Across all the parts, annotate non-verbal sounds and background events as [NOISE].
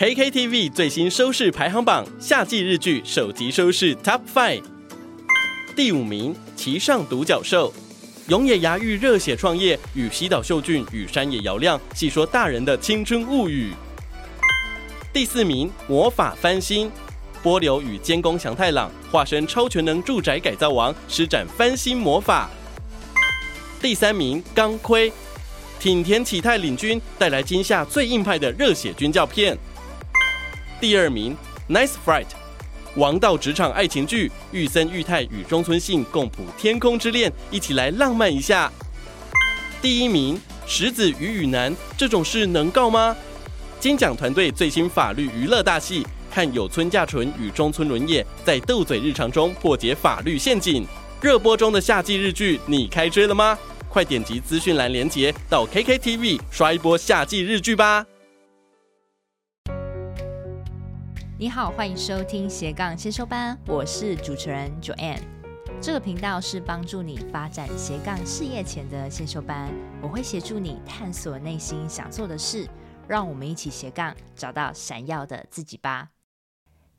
KKTV 最新收视排行榜，夏季日剧首集收视 Top Five。第五名，骑上独角兽。永野芽郁热血创业，与西岛秀俊与山野遥亮细说大人的青春物语。第四名，魔法翻新。波流与监工祥太郎化身超全能住宅改造王，施展翻新魔法。第三名，钢盔。挺田启太领军带来今夏最硬派的热血军教片。第二名，Nice Fright 王道职场爱情剧，玉森裕太与中村信共谱天空之恋，一起来浪漫一下。第一名，石子与雨男，这种事能告吗？金奖团队最新法律娱乐大戏，看有村架纯与中村伦也在斗嘴日常中破解法律陷阱。热播中的夏季日剧，你开追了吗？快点击资讯栏连接，到 KKTV 刷一波夏季日剧吧。你好，欢迎收听斜杠先修班，我是主持人 Joanne。这个频道是帮助你发展斜杠事业前的先修班，我会协助你探索内心想做的事，让我们一起斜杠找到闪耀的自己吧。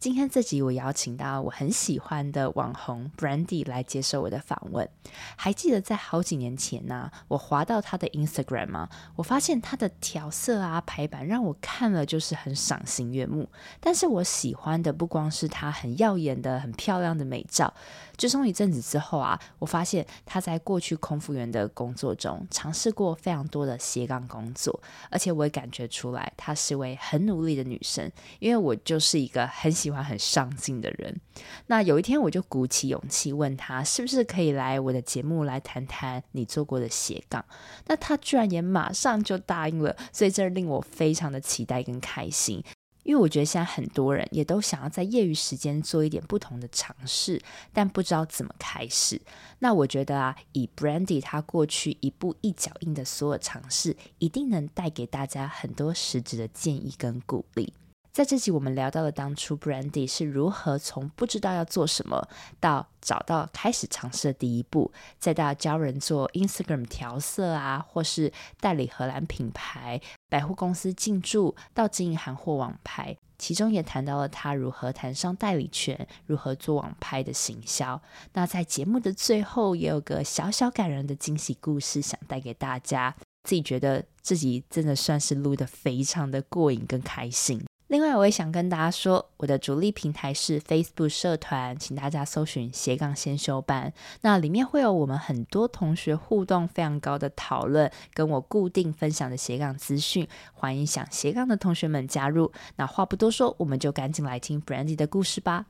今天这集我邀请到我很喜欢的网红 Brandy 来接受我的访问。还记得在好几年前呢、我滑到她的 Instagram 吗？我发现她的调色啊、排版让我看了就是很赏心悦目。但是我喜欢的不光是她很耀眼的、很漂亮的美照。自从一阵子之后啊，我发现他在过去空服员的工作中尝试过非常多的斜杠工作，而且我也感觉出来她是位很努力的女生。因为我就是一个很喜欢很上进的人。那有一天我就鼓起勇气问他，是不是可以来我的节目来谈谈你做过的斜杠？那他居然也马上就答应了，所以这令我非常的期待跟开心。因为我觉得现在很多人也都想要在业余时间做一点不同的尝试，但不知道怎么开始。那我觉得啊，以 Brandy 他过去一步一脚印的所有尝试，一定能带给大家很多实质的建议跟鼓励。在这集，我们聊到了当初 Brandy 是如何从不知道要做什么，到找到开始尝试的第一步，再到教人做 Instagram 调色啊，或是代理荷兰品牌、百货公司进驻，到经营韩货网拍，其中也谈到了他如何谈上代理权，如何做网拍的行销。那在节目的最后，也有个小小感人的惊喜故事，想带给大家。自己觉得自己真的算是录得非常的过瘾跟开心。另外，我也想跟大家说，我的主力平台是 Facebook 社团，请大家搜寻斜杠先修班。那里面会有我们很多同学互动非常高的讨论，跟我固定分享的斜杠资讯，欢迎想斜杠的同学们加入。那话不多说，我们就赶紧来听 Brandy 的故事吧。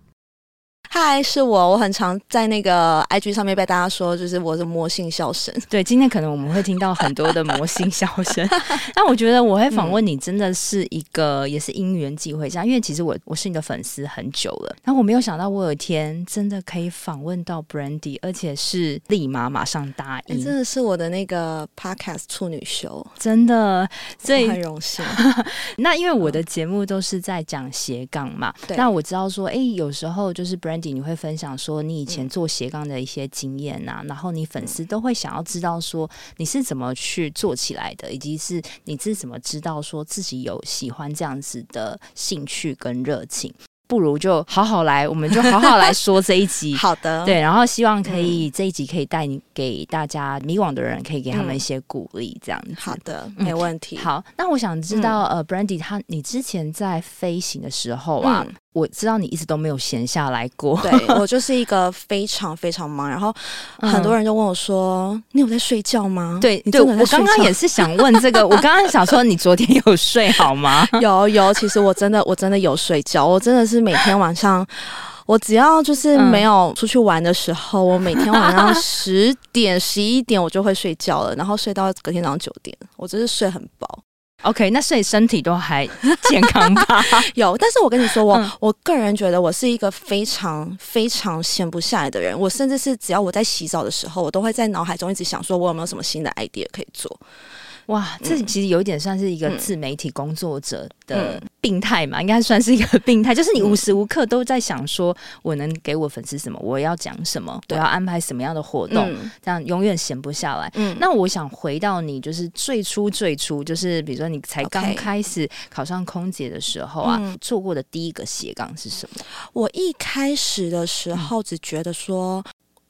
嗨，是我，我很常在那个 IG 上面被大家说，就是我是魔性笑声。对，今天可能我们会听到很多的魔性笑声。[LAUGHS] 但我觉得我会访问你，真的是一个、嗯、也是因缘际会这样，因为其实我我是你的粉丝很久了，然后我没有想到我有一天真的可以访问到 Brandy，而且是立马马上答应，欸、真的是我的那个 Podcast 处女秀，真的，所以很荣幸。[LAUGHS] 那因为我的节目都是在讲斜杠嘛，对那我知道说，哎、欸，有时候就是 Brandy。你会分享说你以前做斜杠的一些经验呐、啊，然后你粉丝都会想要知道说你是怎么去做起来的，以及是你是怎么知道说自己有喜欢这样子的兴趣跟热情。不如就好好来，我们就好好来 [LAUGHS] 说这一集。好的，对，然后希望可以、嗯、这一集可以带你给大家迷惘的人，可以给他们一些鼓励，这样子。好的，没问题。嗯、好，那我想知道，嗯、呃，Brandy，他你之前在飞行的时候啊，嗯、我知道你一直都没有闲下来过。对，[LAUGHS] 我就是一个非常非常忙，然后很多人就问我说：“嗯、你有在睡觉吗？”对，对我刚刚也是想问这个，[LAUGHS] 我刚刚想说，你昨天有睡好吗？[LAUGHS] 有有，其实我真的我真的有睡觉，我真的是。每天晚上，我只要就是没有出去玩的时候，嗯、我每天晚上十点、十一点我就会睡觉了，然后睡到隔天早上九点，我真是睡很饱。OK，那所以身体都还健康吧？[LAUGHS] 有，但是我跟你说，我、嗯、我个人觉得我是一个非常非常闲不下来的人，我甚至是只要我在洗澡的时候，我都会在脑海中一直想说，我有没有什么新的 idea 可以做。哇，这其实有一点算是一个自媒体工作者的病态嘛，应该算是一个病态，[LAUGHS] 就是你无时无刻都在想说，我能给我粉丝什么，我要讲什么，我要安排什么样的活动，这样永远闲不下来。那我想回到你，就是最初最初，就是比如说你才刚开始考上空姐的时候啊，做过的第一个斜杠是什么？我一开始的时候只觉得说。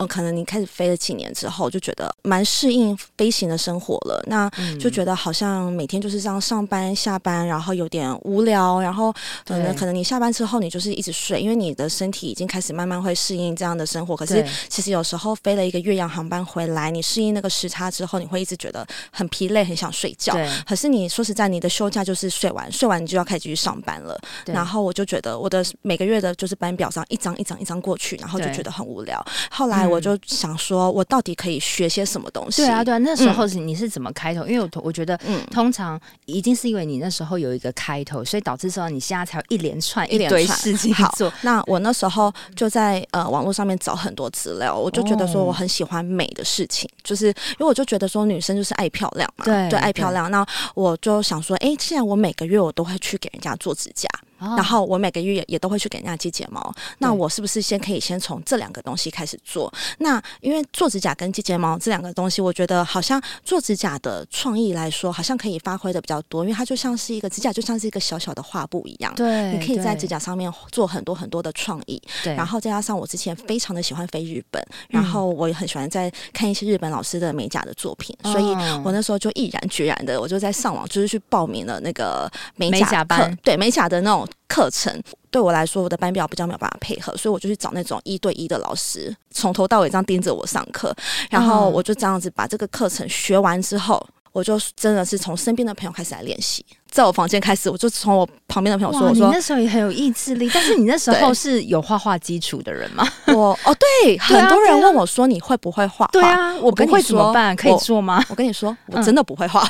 嗯，可能你开始飞了几年之后，就觉得蛮适应飞行的生活了。那就觉得好像每天就是这样上班下班，然后有点无聊。然后可能可能你下班之后，你就是一直睡，因为你的身体已经开始慢慢会适应这样的生活。可是其实有时候飞了一个越洋航班回来，你适应那个时差之后，你会一直觉得很疲累，很想睡觉。可是你说实在，你的休假就是睡完，睡完你就要开始继续上班了。然后我就觉得我的每个月的就是班表上一张一张一张过去，然后就觉得很无聊。后来。我就想说，我到底可以学些什么东西？对啊，对啊，那时候是你是怎么开头？嗯、因为我我觉得，嗯，通常一定是因为你那时候有一个开头，所以导致说你现在才有一连串一堆事情 [LAUGHS] 做。好，那我那时候就在呃网络上面找很多资料，我就觉得说我很喜欢美的事情，哦、就是因为我就觉得说女生就是爱漂亮嘛，对，对，爱漂亮。那我就想说，哎，既然我每个月我都会去给人家做指甲。然后我每个月也也都会去给人家接睫毛，那我是不是先可以先从这两个东西开始做？那因为做指甲跟接睫毛这两个东西，我觉得好像做指甲的创意来说，好像可以发挥的比较多，因为它就像是一个指甲，就像是一个小小的画布一样。对，你可以在指甲上面做很多很多的创意。对，然后再加上我之前非常的喜欢飞日本，然后我也很喜欢在看一些日本老师的美甲的作品，所以我那时候就毅然决然的，我就在上网就是去报名了那个美甲班，对美甲的那种。课程对我来说，我的班表比较没有办法配合，所以我就去找那种一对一的老师，从头到尾这样盯着我上课，然后我就这样子把这个课程学完之后，我就真的是从身边的朋友开始来练习。在我房间开始，我就从我旁边的朋友说：“我说你那时候也很有意志力，但是你那时候是有画画基础的人吗？”我哦，对，[LAUGHS] 很多人问我说：“你会不会画画？”对啊，我不会怎么办？可以做吗？我跟你说，我真的不会画。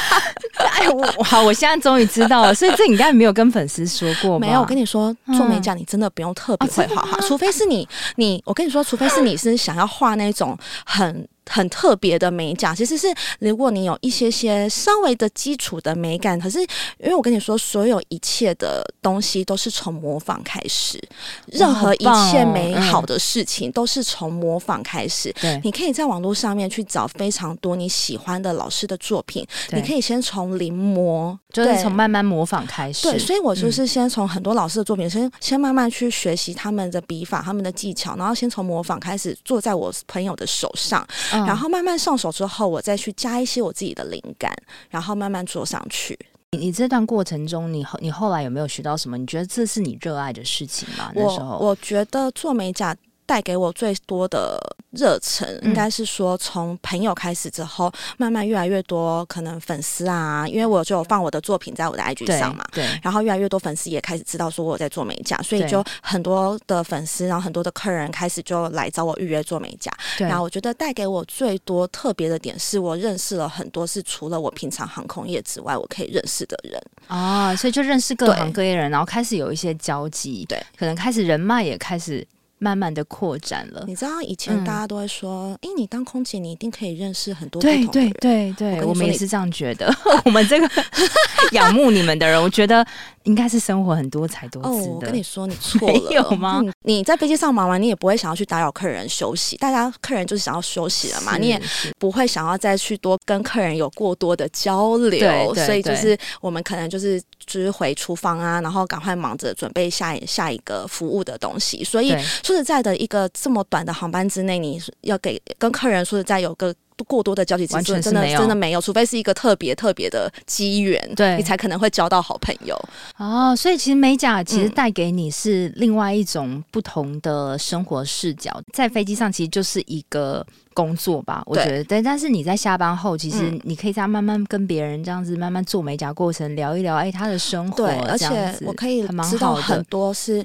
[LAUGHS] 哎，我好，我现在终于知道了。所以这你应该没有跟粉丝说过吗？没有，我跟你说，做美甲你真的不用特别会画画，除非是你，你，我跟你说，除非是你是想要画那种很。很特别的美甲，其实是如果你有一些些稍微的基础的美感，可是因为我跟你说，所有一切的东西都是从模仿开始，任何一切美好的事情都是从模仿开始。对，你可以在网络上面去找非常多你喜欢的老师的作品，你可以先从临摹，就是从慢慢模仿开始。对，所以我就是先从很多老师的作品，先先慢慢去学习他们的笔法、他们的技巧，然后先从模仿开始，做在我朋友的手上。然后慢慢上手之后，我再去加一些我自己的灵感，然后慢慢做上去。你你这段过程中，你后你后来有没有学到什么？你觉得这是你热爱的事情吗？那时候，我我觉得做美甲带给我最多的热忱，应该是说从朋友开始之后，慢慢越来越多可能粉丝啊，因为我就有放我的作品在我的 IG 上嘛，对，然后越来越多粉丝也开始知道说我在做美甲，所以就很多的粉丝，然后很多的客人开始就来找我预约做美甲。然后我觉得带给我最多特别的点，是我认识了很多是除了我平常航空业之外，我可以认识的人。啊，所以就认识各行各业人，然后开始有一些交集，对，可能开始人脉也开始。慢慢的扩展了，你知道以前大家都会说，哎、嗯，你当空姐，你一定可以认识很多不同的人。对对对对，我，我们也是这样觉得。[LAUGHS] 我们这个 [LAUGHS] 仰慕你们的人，我觉得应该是生活很多才多姿的。哦，我跟你说，你 [LAUGHS] 错了，有吗？你在飞机上忙完，你也不会想要去打扰客人休息。大家客人就是想要休息了嘛，你也不会想要再去多跟客人有过多的交流。对对对，所以就是我们可能就是就是回厨房啊，然后赶快忙着准备下一下一个服务的东西。所以。说实在的，一个这么短的航班之内，你要给跟客人说实在有个过多的交集，真的真的没有，除非是一个特别特别的机缘，对你才可能会交到好朋友。哦，所以其实美甲其实带给你是另外一种不同的生活视角，嗯、在飞机上其实就是一个工作吧，我觉得对。但是你在下班后，其实你可以再慢慢跟别人这样子慢慢做美甲过程，聊一聊，哎，他的生活，对，而且我可以知道很多是。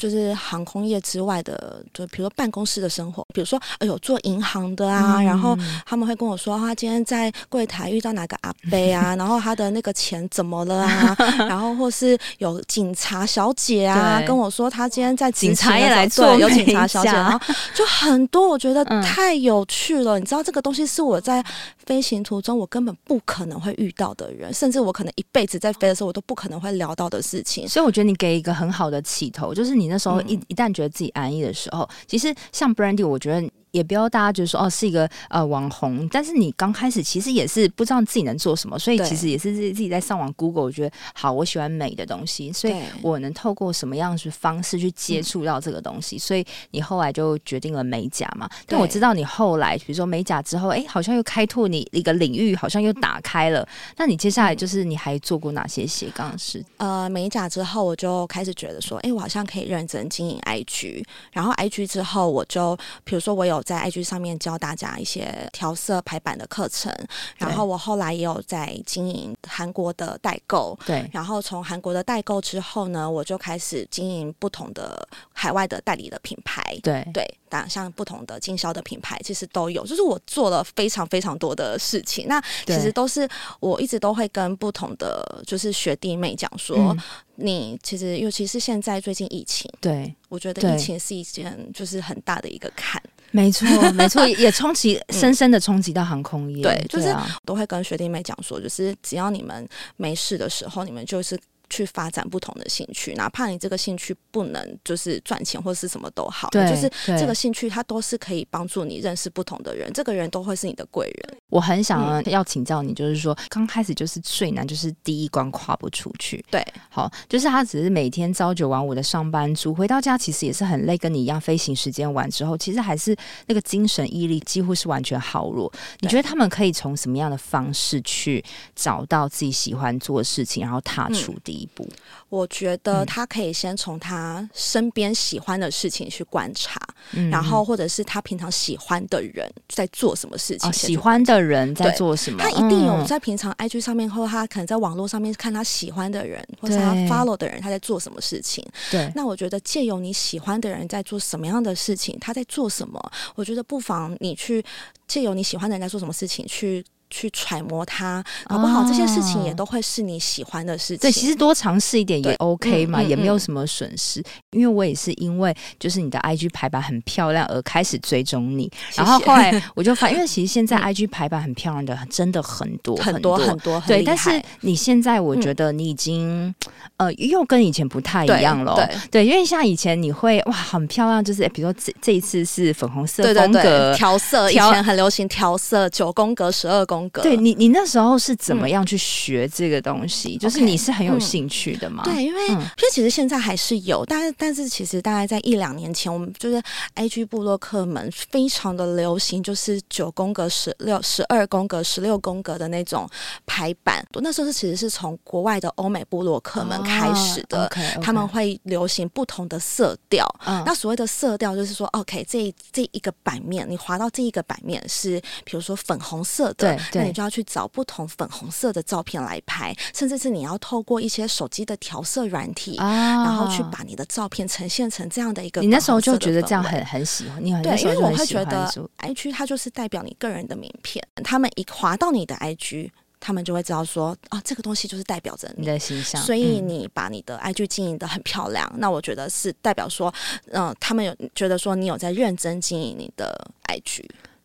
就是航空业之外的，就比如说办公室的生活，比如说哎呦做银行的啊，嗯、然后他们会跟我说他今天在柜台遇到哪个阿伯啊，然后他的那个钱怎么了啊，[LAUGHS] 然后或是有警察小姐啊跟我说他今天在警察也来做，有警察小姐，然后 [LAUGHS] 就很多，我觉得太有趣了。嗯、你知道这个东西是我在飞行途中我根本不可能会遇到的人，甚至我可能一辈子在飞的时候我都不可能会聊到的事情。所以我觉得你给一个很好的起头，就是你那时候一、嗯、一旦觉得自己安逸的时候，其实像 Brandy，我觉得。也不要大家觉得说哦是一个呃网红，但是你刚开始其实也是不知道自己能做什么，所以其实也是自己自己在上网 Google，我觉得好，我喜欢美的东西，所以我能透过什么样的方式去接触到这个东西，所以你后来就决定了美甲嘛。但我知道你后来比如说美甲之后，哎，好像又开拓你一个领域，好像又打开了。那你接下来就是你还做过哪些斜杠事？呃，美甲之后我就开始觉得说，哎，我好像可以认真经营 IG，然后 IG 之后我就比如说我有在 IG 上面。教大家一些调色排版的课程，然后我后来也有在经营韩国的代购，对，然后从韩国的代购之后呢，我就开始经营不同的海外的代理的品牌，对对，当然像不同的经销的品牌其实都有，就是我做了非常非常多的事情，那其实都是我一直都会跟不同的就是学弟妹讲说，嗯、你其实尤其是现在最近疫情，对，我觉得疫情是一件就是很大的一个坎。没错，没错，也冲击，深深的冲击到航空业。对，就是都会跟学弟妹讲说，就是只要你们没事的时候，你们就是。去发展不同的兴趣，哪怕你这个兴趣不能就是赚钱或是什么都好，对，就是这个兴趣它都是可以帮助你认识不同的人，这个人都会是你的贵人。我很想要请教你，就是说刚、嗯、开始就是最难就是第一关跨不出去，对，好，就是他只是每天朝九晚五的上班族，回到家其实也是很累，跟你一样，飞行时间完之后，其实还是那个精神毅力几乎是完全耗弱。你觉得他们可以从什么样的方式去找到自己喜欢做的事情，然后踏出第一？一步，我觉得他可以先从他身边喜欢的事情去观察，嗯、然后或者是他平常喜欢的人在做什么事情，哦、喜欢的人在做什么，他一定有在平常 IG 上面，或他可能在网络上面看他喜欢的人，或者他 follow 的人他在做什么事情。对，那我觉得借由你喜欢的人在做什么样的事情，他在做什么，我觉得不妨你去借由你喜欢的人在做什么事情去。去揣摩它，搞不好这些事情也都会是你喜欢的事情。对，其实多尝试一点也 OK 嘛，也没有什么损失。因为我也是因为就是你的 IG 排版很漂亮而开始追踪你，然后后来我就发现，[LAUGHS] 因为其实现在 IG 排版很漂亮的真的很多很多很多，对。但是你现在我觉得你已经呃又跟以前不太一样了，对，因为像以前你会哇很漂亮，就是比如说这这一次是粉红色风格调色，以前很流行调色九宫格十二宫。对你，你那时候是怎么样去学这个东西？嗯、就是你是很有兴趣的吗？嗯、对，因为因为其实现在还是有，但是但是其实大概在一两年前，我们就是 IG 部落客们非常的流行，就是九宫格、十六、十二宫格、十六宫格的那种排版。那时候是其实是从国外的欧美部落客们开始的，哦、okay, okay 他们会流行不同的色调。嗯、那所谓的色调就是说，OK，这这一个版面，你滑到这一个版面是，比如说粉红色的。对那你就要去找不同粉红色的照片来拍，甚至是你要透过一些手机的调色软体，啊、然后去把你的照片呈现成这样的一个。你那时候就觉得这样很很喜欢，你很对，因为我会觉得 IG 它就是代表你个人的名片，他们一划到你的 IG，他们就会知道说啊，这个东西就是代表着你，你的形象。所以你把你的 IG 经营的很漂亮，嗯、那我觉得是代表说，嗯、呃，他们有觉得说你有在认真经营你的 IG。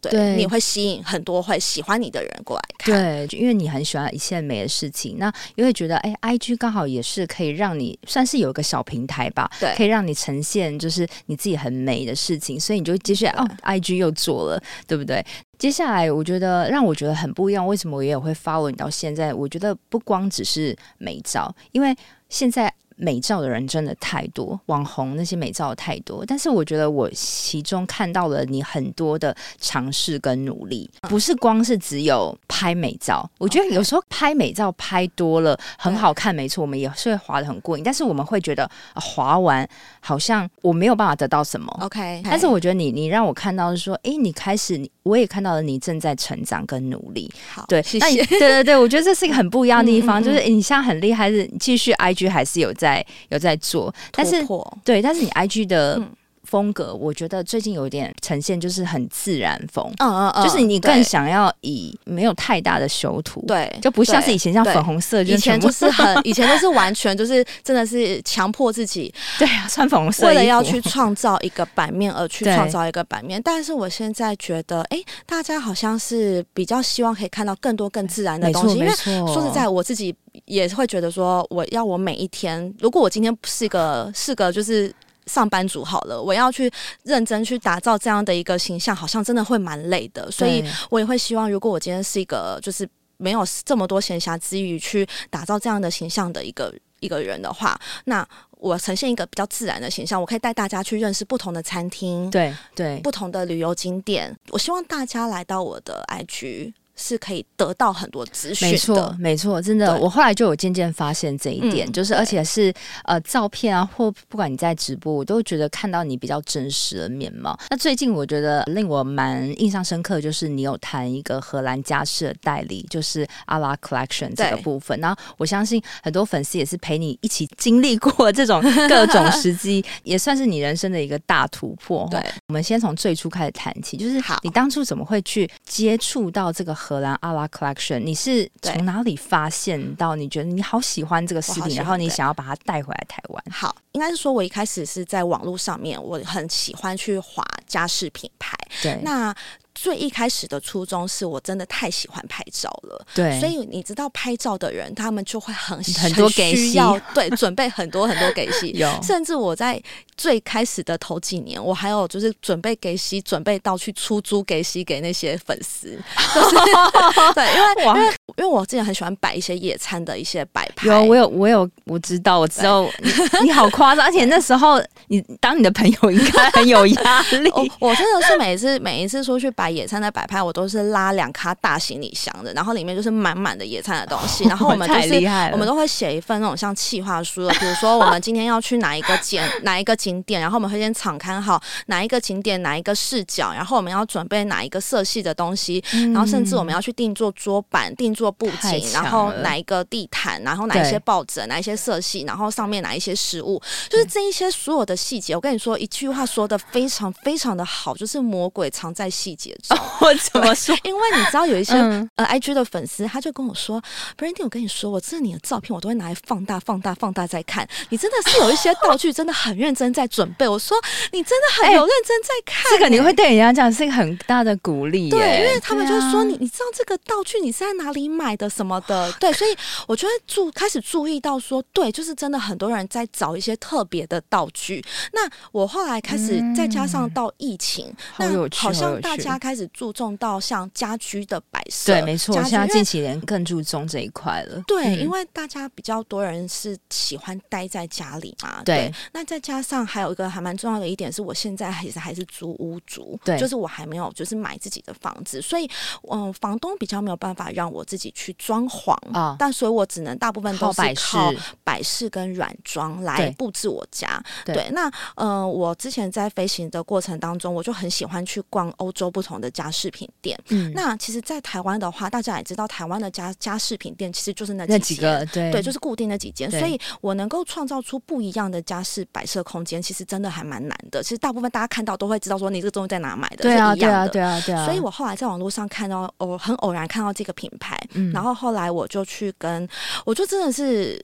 对，你会吸引很多会喜欢你的人过来看。对，就因为你很喜欢一切美的事情，那因为觉得哎，IG 刚好也是可以让你算是有一个小平台吧，对，可以让你呈现就是你自己很美的事情，所以你就接下来哦，IG 又做了，对不对？接下来我觉得让我觉得很不一样，为什么我也会 follow 你到现在？我觉得不光只是美照，因为现在。美照的人真的太多，网红那些美照太多，但是我觉得我其中看到了你很多的尝试跟努力，不是光是只有拍美照。我觉得有时候拍美照拍多了很好看，没错，我们也是会滑的很过瘾，但是我们会觉得滑完好像我没有办法得到什么。OK，但是我觉得你你让我看到是说，哎，你开始你我也看到了你正在成长跟努力。好，对，谢谢。对对对，我觉得这是一个很不一样的地方，[LAUGHS] 就是你现在很厉害，是继续 IG 还是有在。在有在做，但是对，但是你 IG 的。嗯风格我觉得最近有点呈现就是很自然风，嗯嗯嗯，就是你更想要以没有太大的修图，对，就不像是以前像粉红色，以前就是很，[LAUGHS] 以前都是完全就是真的是强迫自己，对啊，穿粉红色，为了要去创造一个版面而去创造一个版面。但是我现在觉得，哎，大家好像是比较希望可以看到更多更自然的东西，因为说实在，我自己也会觉得说，我要我每一天，如果我今天是个是个就是。上班族好了，我要去认真去打造这样的一个形象，好像真的会蛮累的。所以我也会希望，如果我今天是一个就是没有这么多闲暇之余去打造这样的形象的一个一个人的话，那我呈现一个比较自然的形象，我可以带大家去认识不同的餐厅，对对，不同的旅游景点。我希望大家来到我的 IG。是可以得到很多资讯的，没错，没错，真的，我后来就有渐渐发现这一点，嗯、就是而且是呃照片啊，或不管你在直播，我都觉得看到你比较真实的面貌。那最近我觉得令我蛮印象深刻，就是你有谈一个荷兰家饰的代理，就是 ALA Collection 这个部分。然后我相信很多粉丝也是陪你一起经历过这种各种时机，[LAUGHS] 也算是你人生的一个大突破。对，我们先从最初开始谈起，就是你当初怎么会去接触到这个？荷兰 ALA Collection，你是从哪里发现到？你觉得你好喜欢这个饰品，然后你想要把它带回来台湾？好，应该是说，我一开始是在网络上面，我很喜欢去划家饰品牌。对，那。最一开始的初衷是我真的太喜欢拍照了，对，所以你知道拍照的人，他们就会很 [LAUGHS] 很多给需要对准备很多很多给戏，[LAUGHS] 有。甚至我在最开始的头几年，我还有就是准备给戏，准备到去出租给戏给那些粉丝，就是、[LAUGHS] 对，因为因为因为我之前很喜欢摆一些野餐的一些摆拍，有我有我有我知道我知道。你你好夸张，而且那时候你当你的朋友应该很有压力，[LAUGHS] 我，我真的是每一次每一次出去摆。野餐的摆拍，我都是拉两卡大行李箱的，然后里面就是满满的野餐的东西。[LAUGHS] 然后我们就是我们都会写一份那种像企划书的，比如说我们今天要去哪一个景哪一个景点，然后我们会先场勘好哪一个景点哪一个视角，然后我们要准备哪一个色系的东西，然后甚至我们要去定做桌板、定做布景，然后哪一个地毯，然后哪一些抱枕、哪一些色系，然后上面哪一些食物，就是这一些所有的细节。我跟你说一句话说的非常非常的好，就是魔鬼藏在细节中。[LAUGHS] 我怎么说？因为你知道有一些、嗯、呃，IG 的粉丝，他就跟我说，Brandy，我跟你说，我这你的照片我都会拿来放大、放大、放大再看。你真的是有一些道具，真的很认真在准备。我说你真的很有认真在看、欸欸。这个你会对人家讲是一个很大的鼓励。对，因为他们就说你，你知道这个道具你是在哪里买的什么的？对，所以我就会注开始注意到说，对，就是真的很多人在找一些特别的道具。那我后来开始再加上到疫情，嗯、那好像大家开始注重到像家居的摆设，对，没错，现在近几年更注重这一块了。对，因为大家比较多人是喜欢待在家里嘛。对，对，那再加上还有一个还蛮重要的一点是，我现在还是还是租屋族，对，就是我还没有就是买自己的房子，所以嗯，房东比较没有办法让我自己去装潢啊，但所以我只能大部分都是靠摆饰跟软装来布置我家。对，对，那呃，我之前在飞行的过程当中，我就很喜欢去逛欧洲不同的家饰品店，嗯，那其实，在台湾的话，大家也知道，台湾的家家饰品店其实就是那几，那几个，对，对，就是固定那几间，所以我能够创造出不一样的家饰摆设空间，其实真的还蛮难的。其实大部分大家看到都会知道说，你这个东西在哪买的，对啊，是一样的，对啊，对啊，对啊。所以我后来在网络上看到，偶很偶然看到这个品牌，嗯，然后后来我就去跟，我就真的是。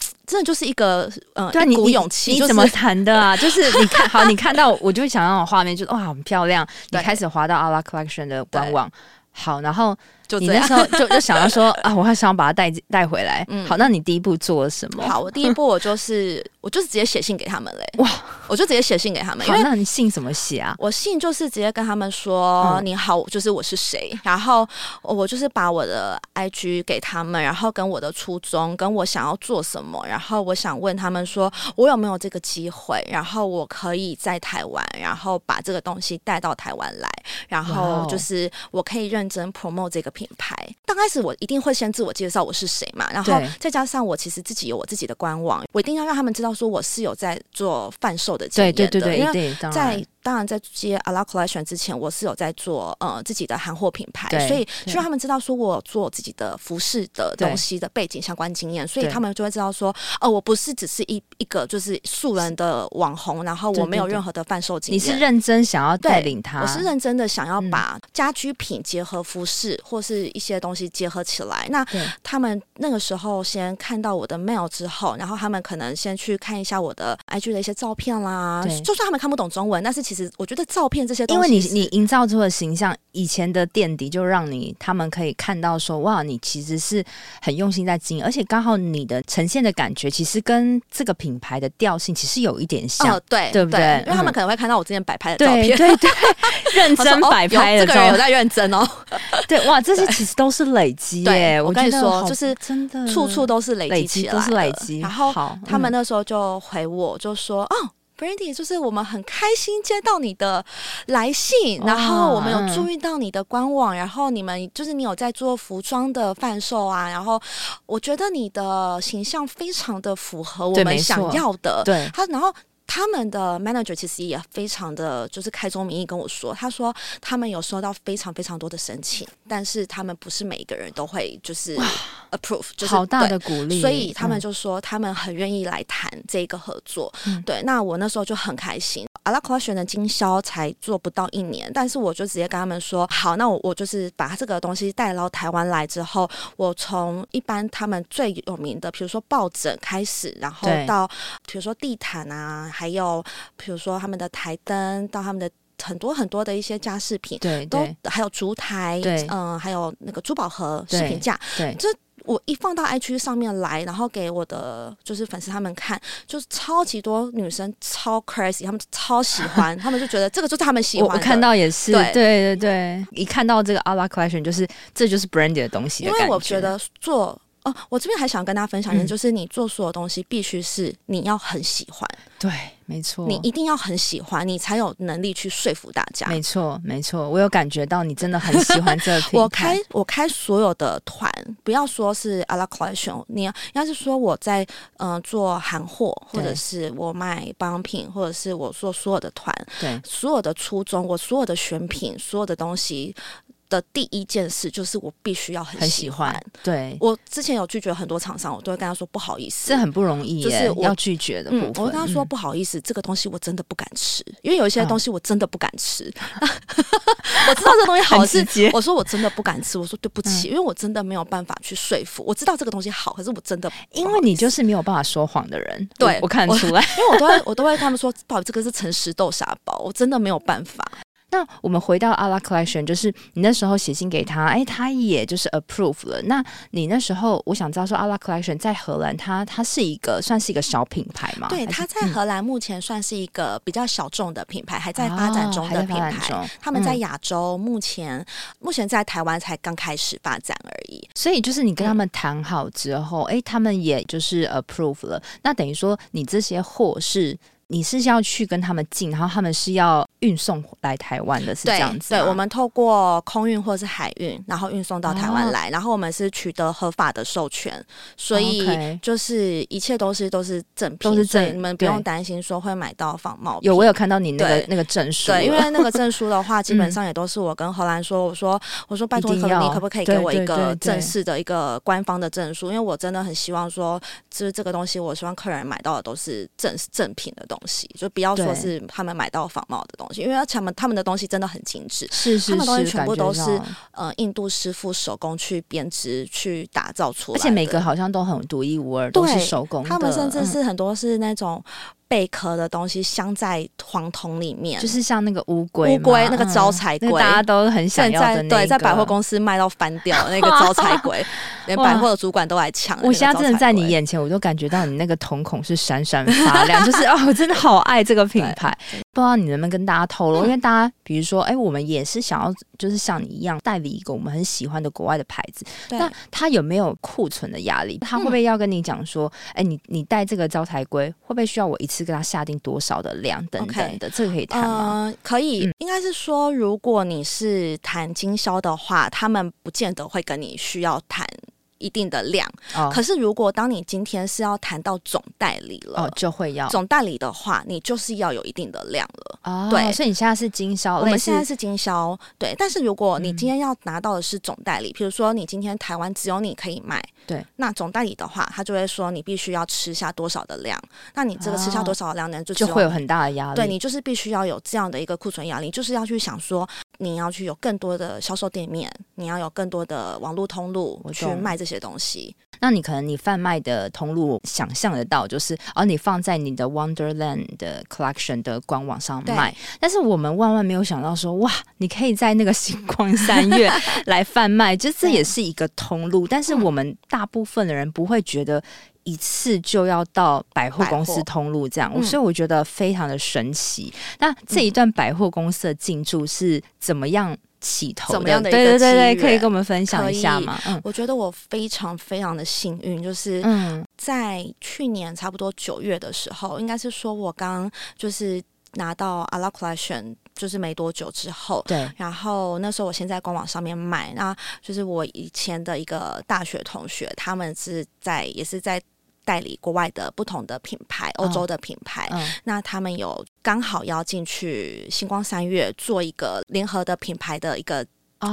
[TSK] 真的就是一个呃，对一股勇气。你怎么谈的啊？[LAUGHS] 就是你看好，你看到我就会想那种画面，就是哇，很漂亮。你开始滑到 ALA Collection 的官网，好，然后。你那时候就就想要说 [LAUGHS] 啊，我还想要把它带带回来。嗯，好，那你第一步做了什么？好，我第一步我就是我就是直接写信给他们嘞。哇，[LAUGHS] 我就直接写信给他们。因为那你信怎么写啊？我信就是直接跟他们说你好，就是我是谁，然后我就是把我的 IG 给他们，然后跟我的初衷，跟我想要做什么，然后我想问他们说我有没有这个机会，然后我可以在台湾，然后把这个东西带到台湾来，然后就是我可以认真 promote 这个品。品牌。刚开始我一定会先自我介绍我是谁嘛，然后再加上我其实自己有我自己的官网，我一定要让他们知道说我是有在做贩售的经验的，对对对对，因为在当然在接 ALA Collection 之前，我是有在做呃自己的韩货品牌，所以希望他们知道说我做自己的服饰的东西的背景相关经验，所以他们就会知道说，哦，我不是只是一一个就是素人的网红，然后我没有任何的贩售经验。你是认真想要带领他？我是认真的想要把家居品结合服饰或是一些东西结合起来。那他们那个时候先看到我的 mail 之后，然后他们可能先去看一下我的 IG 的一些照片啦，就算他们看不懂中文，但是其实我觉得照片这些东西，因为你你营造出的形象，以前的垫底就让你他们可以看到说，哇，你其实是很用心在经营，而且刚好你的呈现的感觉，其实跟这个品牌的调性其实有一点像，哦、对对不对，对？因为他们可能会看到我之前摆拍的照片，对对对，[LAUGHS] 认真摆拍的，这个人有在认真哦。[LAUGHS] 对，哇，这些 [LAUGHS] 其实都是累积耶。我跟你说，就是真的，处处都是累积起来，都是累积。然后他们那时候就回我，就说，哦。Brandy，就是我们很开心接到你的来信，然后我们有注意到你的官网，然后你们就是你有在做服装的贩售啊，然后我觉得你的形象非常的符合我们想要的。对，他然后。他们的 manager 其实也非常的就是开宗明义跟我说，他说他们有收到非常非常多的申请，但是他们不是每一个人都会就是 approve，就是好大的鼓励，所以他们就说他们很愿意来谈这个合作。嗯、对，那我那时候就很开心。ALA Collection 的经销才做不到一年，但是我就直接跟他们说，好，那我我就是把这个东西带到台湾来之后，我从一般他们最有名的，比如说抱枕开始，然后到比如说地毯啊。还有，比如说他们的台灯，到他们的很多很多的一些家饰品，对，都还有烛台，对。嗯，还有那个珠宝盒、饰品架，对，这我一放到 IG 上面来，然后给我的就是粉丝他们看，就是超级多女生超 crazy，他们超喜欢，[LAUGHS] 他们就觉得这个就是他们喜欢的。我看到也是，对。对对对，一看到这个 ALA Collection，就是这就是 Brandy 的东西的，因为我觉得做。哦，我这边还想跟大家分享的，就是你做所有东西必须是你要很喜欢，对，没错，你一定要很喜欢，你才有能力去说服大家。没错，没错，我有感觉到你真的很喜欢这个。[LAUGHS] 我开我开所有的团，不要说是 ALA Collection，你要要是说我在嗯、呃、做韩货，或者是我卖保养品，或者是我做所有的团，对，所有的初衷，我所有的选品，所有的东西。的第一件事就是我必须要很喜欢。对，我之前有拒绝很多厂商，我都会跟他说不好意思，这很不容易，就是我要拒绝的部分。嗯、我跟他说不好意思、嗯，这个东西我真的不敢吃，因为有一些东西我真的不敢吃。哦、[LAUGHS] 我知道这个东西好吃，我说我真的不敢吃，我说对不起、嗯，因为我真的没有办法去说服。我知道这个东西好，可是我真的因为你就是没有办法说谎的人，对我，我看得出来，[LAUGHS] 因为我都会我都会跟他们说，不好意思，这个是诚实豆沙包，我真的没有办法。那我们回到阿拉 Collection，就是你那时候写信给他，哎，他也就是 approve 了。那你那时候，我想知道说阿拉 Collection 在荷兰，它它是一个算是一个小品牌吗？对，它在荷兰目前算是一个比较小众的品牌，还在发展中的品牌。哦、他们在亚洲目前、嗯、目前在台湾才刚开始发展而已。所以就是你跟他们谈好之后，哎、嗯，他们也就是 approve 了。那等于说你这些货是。你是要去跟他们进，然后他们是要运送来台湾的，是这样子对。对，我们透过空运或是海运，然后运送到台湾来，哦，然后我们是取得合法的授权，所以就是一切都是都是正品，都是正。你们不用担心说会买到仿冒品。有，我有看到你那个那个证书。对，因为那个 [LAUGHS] 证书的话，基本上也都是我跟荷兰说，我说我说拜托你可不可以给我一个正式的一个官方的证书？因为我真的很希望说，就是这个东西，我希望客人买到的都是正正品的东西，就不要说是他们买到仿冒的东西，因为他们他们的东西真的很精致，是是是，他们东西全部都是呃印度师傅手工去编织去打造出来，而且每个好像都很独一无二，都是手工的。他们甚至是很多是那种。贝壳的东西镶在黄铜里面，就是像那个乌龟，乌龟那个招财龟，大家都很想要的那个。对，在百货公司卖到翻掉那个 [LAUGHS] 招财龟，连百货的主管都来抢。我现在真的在你眼前，我都感觉到你那个瞳孔是闪闪发亮，[LAUGHS] 就是哦，我真的好爱这个品牌。不知道你能不能跟大家透露，嗯、因为大家比如说，哎，我们也是想要，就是像你一样代理一个我们很喜欢的国外的牌子。那他有没有库存的压力？他会不会要跟你讲说，哎、嗯，你你带这个招财龟，会不会需要我一次跟他下定多少的量等等的？Okay, 这个可以谈吗？呃、可以，嗯、应该是说，如果你是谈经销的话，他们不见得会跟你需要谈。一定的量，哦，可是如果当你今天是要谈到总代理了，哦，就会要。总代理的话，你就是要有一定的量了。哦，对，所以你现在是经销，我们现在是经销，对。但是如果你今天要拿到的是总代理，比、嗯、如说你今天台湾只有你可以卖，对，那总代理的话，他就会说你必须要吃下多少的量，那你这个吃下多少的量呢，就就会有很大的压力。对，你就是必须要有这样的一个库存压力，就是要去想说，你要去有更多的销售店面，你要有更多的网络通路去卖这些东西。那你可能你贩卖的通路想象得到，就是而、哦、你放在你的 Wonderland 的 Collection 的官网上卖，但是我们万万没有想到说，哇，你可以在那个星光三月 [LAUGHS] 来贩卖，就这也是一个通路。但是我们大部分的人不会觉得一次就要到百货公司通路这样，嗯、所以我觉得非常的神奇。那这一段百货公司的进驻是怎么样？起头的，怎么样的一个对对对对，可以跟我们分享一下吗？嗯，我觉得我非常非常的幸运，就是在去年差不多九月的时候，应该是说我刚就是拿到 A LA Collection 就是没多久之后，对，然后那时候我先在官网上面卖，那就是我以前的一个大学同学，他们是在也是在。代理国外的不同的品牌，欧洲的品牌，那他们有刚好要进去星光三月做一个联合的品牌的一个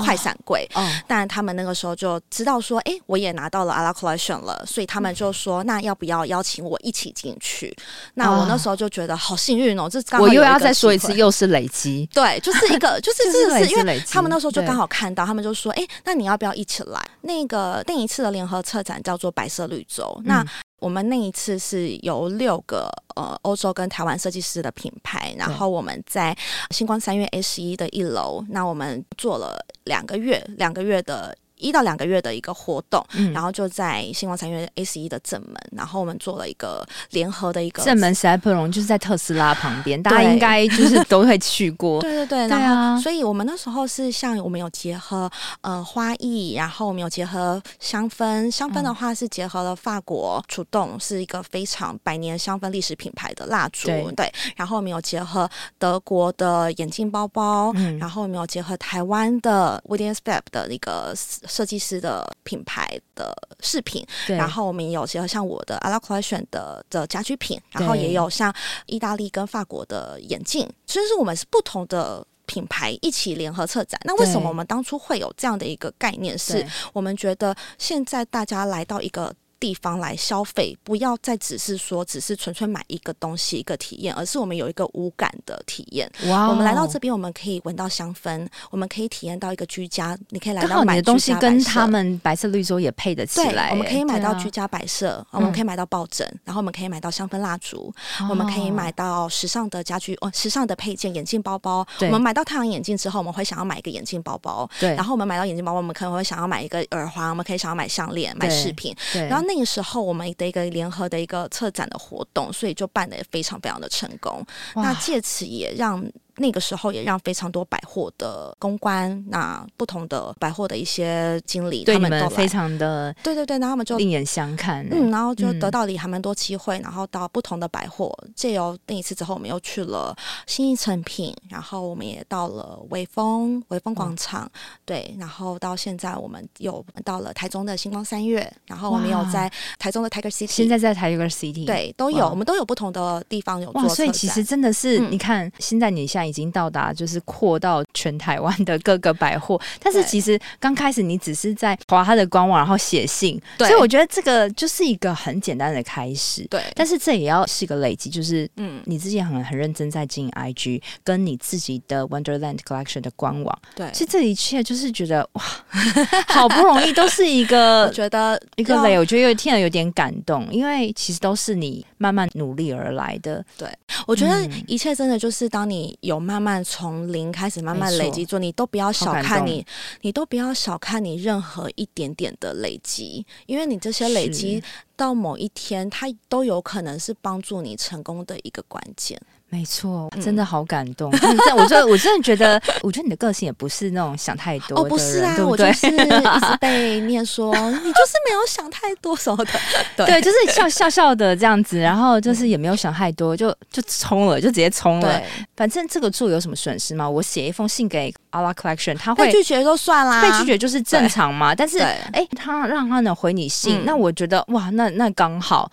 快闪柜，但他们那个时候就知道说，哎、欸，我也拿到了阿拉 Collection 了，所以他们就说，那要不要邀请我一起进去？那我那时候就觉得好幸运哦，这刚好我又要再说一次，又是累积，对，就是一个，[LAUGHS] 就是这是因为他们那时候就刚好看到，他们就说，哎、欸，那你要不要一起来？那个另一次的联合策展叫做白色绿洲，那。我们那一次是有六个呃欧洲跟台湾设计师的品牌，然后我们在星光三月 A 十一的一楼，那我们做了两个月，两个月的。一到两个月的一个活动，嗯、然后就在星光三月 A 十一的正门，然后我们做了一个联合的一个正门实在不容易，就是在特斯拉旁边，大家应该就是都会去过。对 [LAUGHS] 对对，然后对啊，所以我们那时候是像我们有结合呃花艺，然后我们有结合香氛，香氛的话是结合了法国主动，是一个非常百年香氛历史品牌的蜡烛，对，对，然后我们有结合德国的眼镜包包，嗯、然后我们有结合台湾的 Williams Webb 的一个。设计师的品牌的饰品，然后我们也有结合像我的 A LA Collection 的的家居品，然后也有像意大利跟法国的眼镜，所以说我们是不同的品牌一起联合策展。那为什么我们当初会有这样的一个概念？是我们觉得现在大家来到一个。地方来消费，不要再只是说只是纯粹买一个东西一个体验，而是我们有一个无感的体验。哇 Wow！我们来到这边，我们可以闻到香氛，我们可以体验到一个居家。你可以来到买你的东西跟他们白色绿洲也配得起来。我们可以买到居家摆设，啊、我们可以买到抱枕，嗯、然后我们可以买到香氛蜡烛，嗯、我们可以买到时尚的家居哦，时尚的配件，眼镜包包。我们买到太阳眼镜之后，我们会想要买一个眼镜包包。对。然后我们买到眼镜包包，我们可能会想要买一个耳环，我们可以想要买项链、买饰品。对。然后那个时候我们。的一个联合的一个策展的活动，所以就办得也非常非常的成功。那借此也让。那个时候也让非常多百货的公关，那不同的百货的一些经理，对他们都非常的对对对，然后他们就另眼相看，嗯，然后就得到了还蛮多机会，嗯、然后到不同的百货，借由那一次之后，我们又去了新一诚品，然后我们也到了微风微风广场，嗯、对，然后到现在我们又到了台中的星光三月，然后我们有在台中的 Tiger City，现在在 Tiger City，对，都有，我们都有不同的地方有做，所以其实真的是，嗯、你看现在你现在。已经到达，就是扩到全台湾的各个百货。[LAUGHS] 但是其实刚开始你只是在划他的官网，然后写信，对所以我觉得这个就是一个很简单的开始。对，但是这也要是一个累积，就是嗯，你自己很很认真在经营 IG，跟你自己的 Wonderland Collection 的官网。对，其实这一切就是觉得哇，[LAUGHS] 好不容易都是一个，[LAUGHS] 我觉得一个累，我觉得有听了有点感动，因为其实都是你慢慢努力而来的。对，我觉得一切真的就是当你有。慢慢从零开始，慢慢累积做，你都不要小看你，你都不要小看你任何一点点的累积，因为你这些累积到某一天，它都有可能是帮助你成功的一个关键。没错，真的好感动。[LAUGHS] 嗯、我就我真的觉得，[LAUGHS] 我觉得你的个性也不是那种想太多的。哦，不是啊，对对我就是 [LAUGHS] 一直被念说你就是没有想太多什么的。对，对，就是笑笑笑的这样子，然后就是也没有想太多，就就冲了，就直接冲了。反正这个做有什么损失吗？我写一封信给 A LA Collection，他会被拒绝就算啦，被拒绝就是正常嘛。但是哎，他让他能回你信，嗯、那我觉得哇，那那刚好。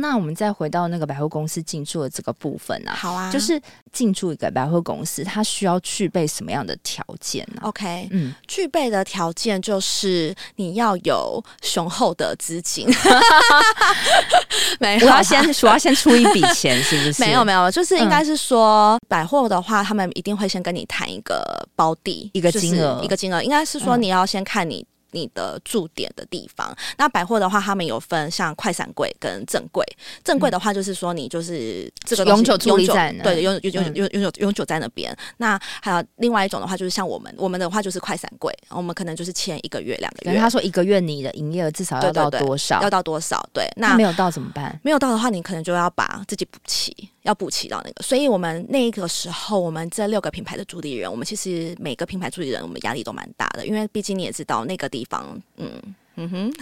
那我们再回到那个百货公司进驻的这个部分啊，好啊，就是进驻一个百货公司，它需要具备什么样的条件呢？OK，嗯，具备的条件就是你要有雄厚的资金。[LAUGHS] 没有，我要先，我要先出一笔钱，是不是？[LAUGHS] 没有，没有，就是应该是说、嗯、百货的话，他们一定会先跟你谈一个包地，一个金额，一个金额，应该是说你要先看你。你的驻点的地方，那百货的话，他们有分像快闪柜跟正柜。正柜的话，就是说你就是这个永久驻立在对，永永永永永久永久在那边。那还有另外一种的话，就是像我们，我们的话就是快闪柜，我们可能就是签一个月、两个月。他说一个月你的营业额至少要到多少？要到多少？对，那没有到怎么办？没有到的话，你可能就要把自己补齐。要补齐到那个，所以我们那个时候，我们这六个品牌的主理人，我们其实每个品牌主理人，我们压力都蛮大的，因为毕竟你也知道那个地方，嗯嗯哼，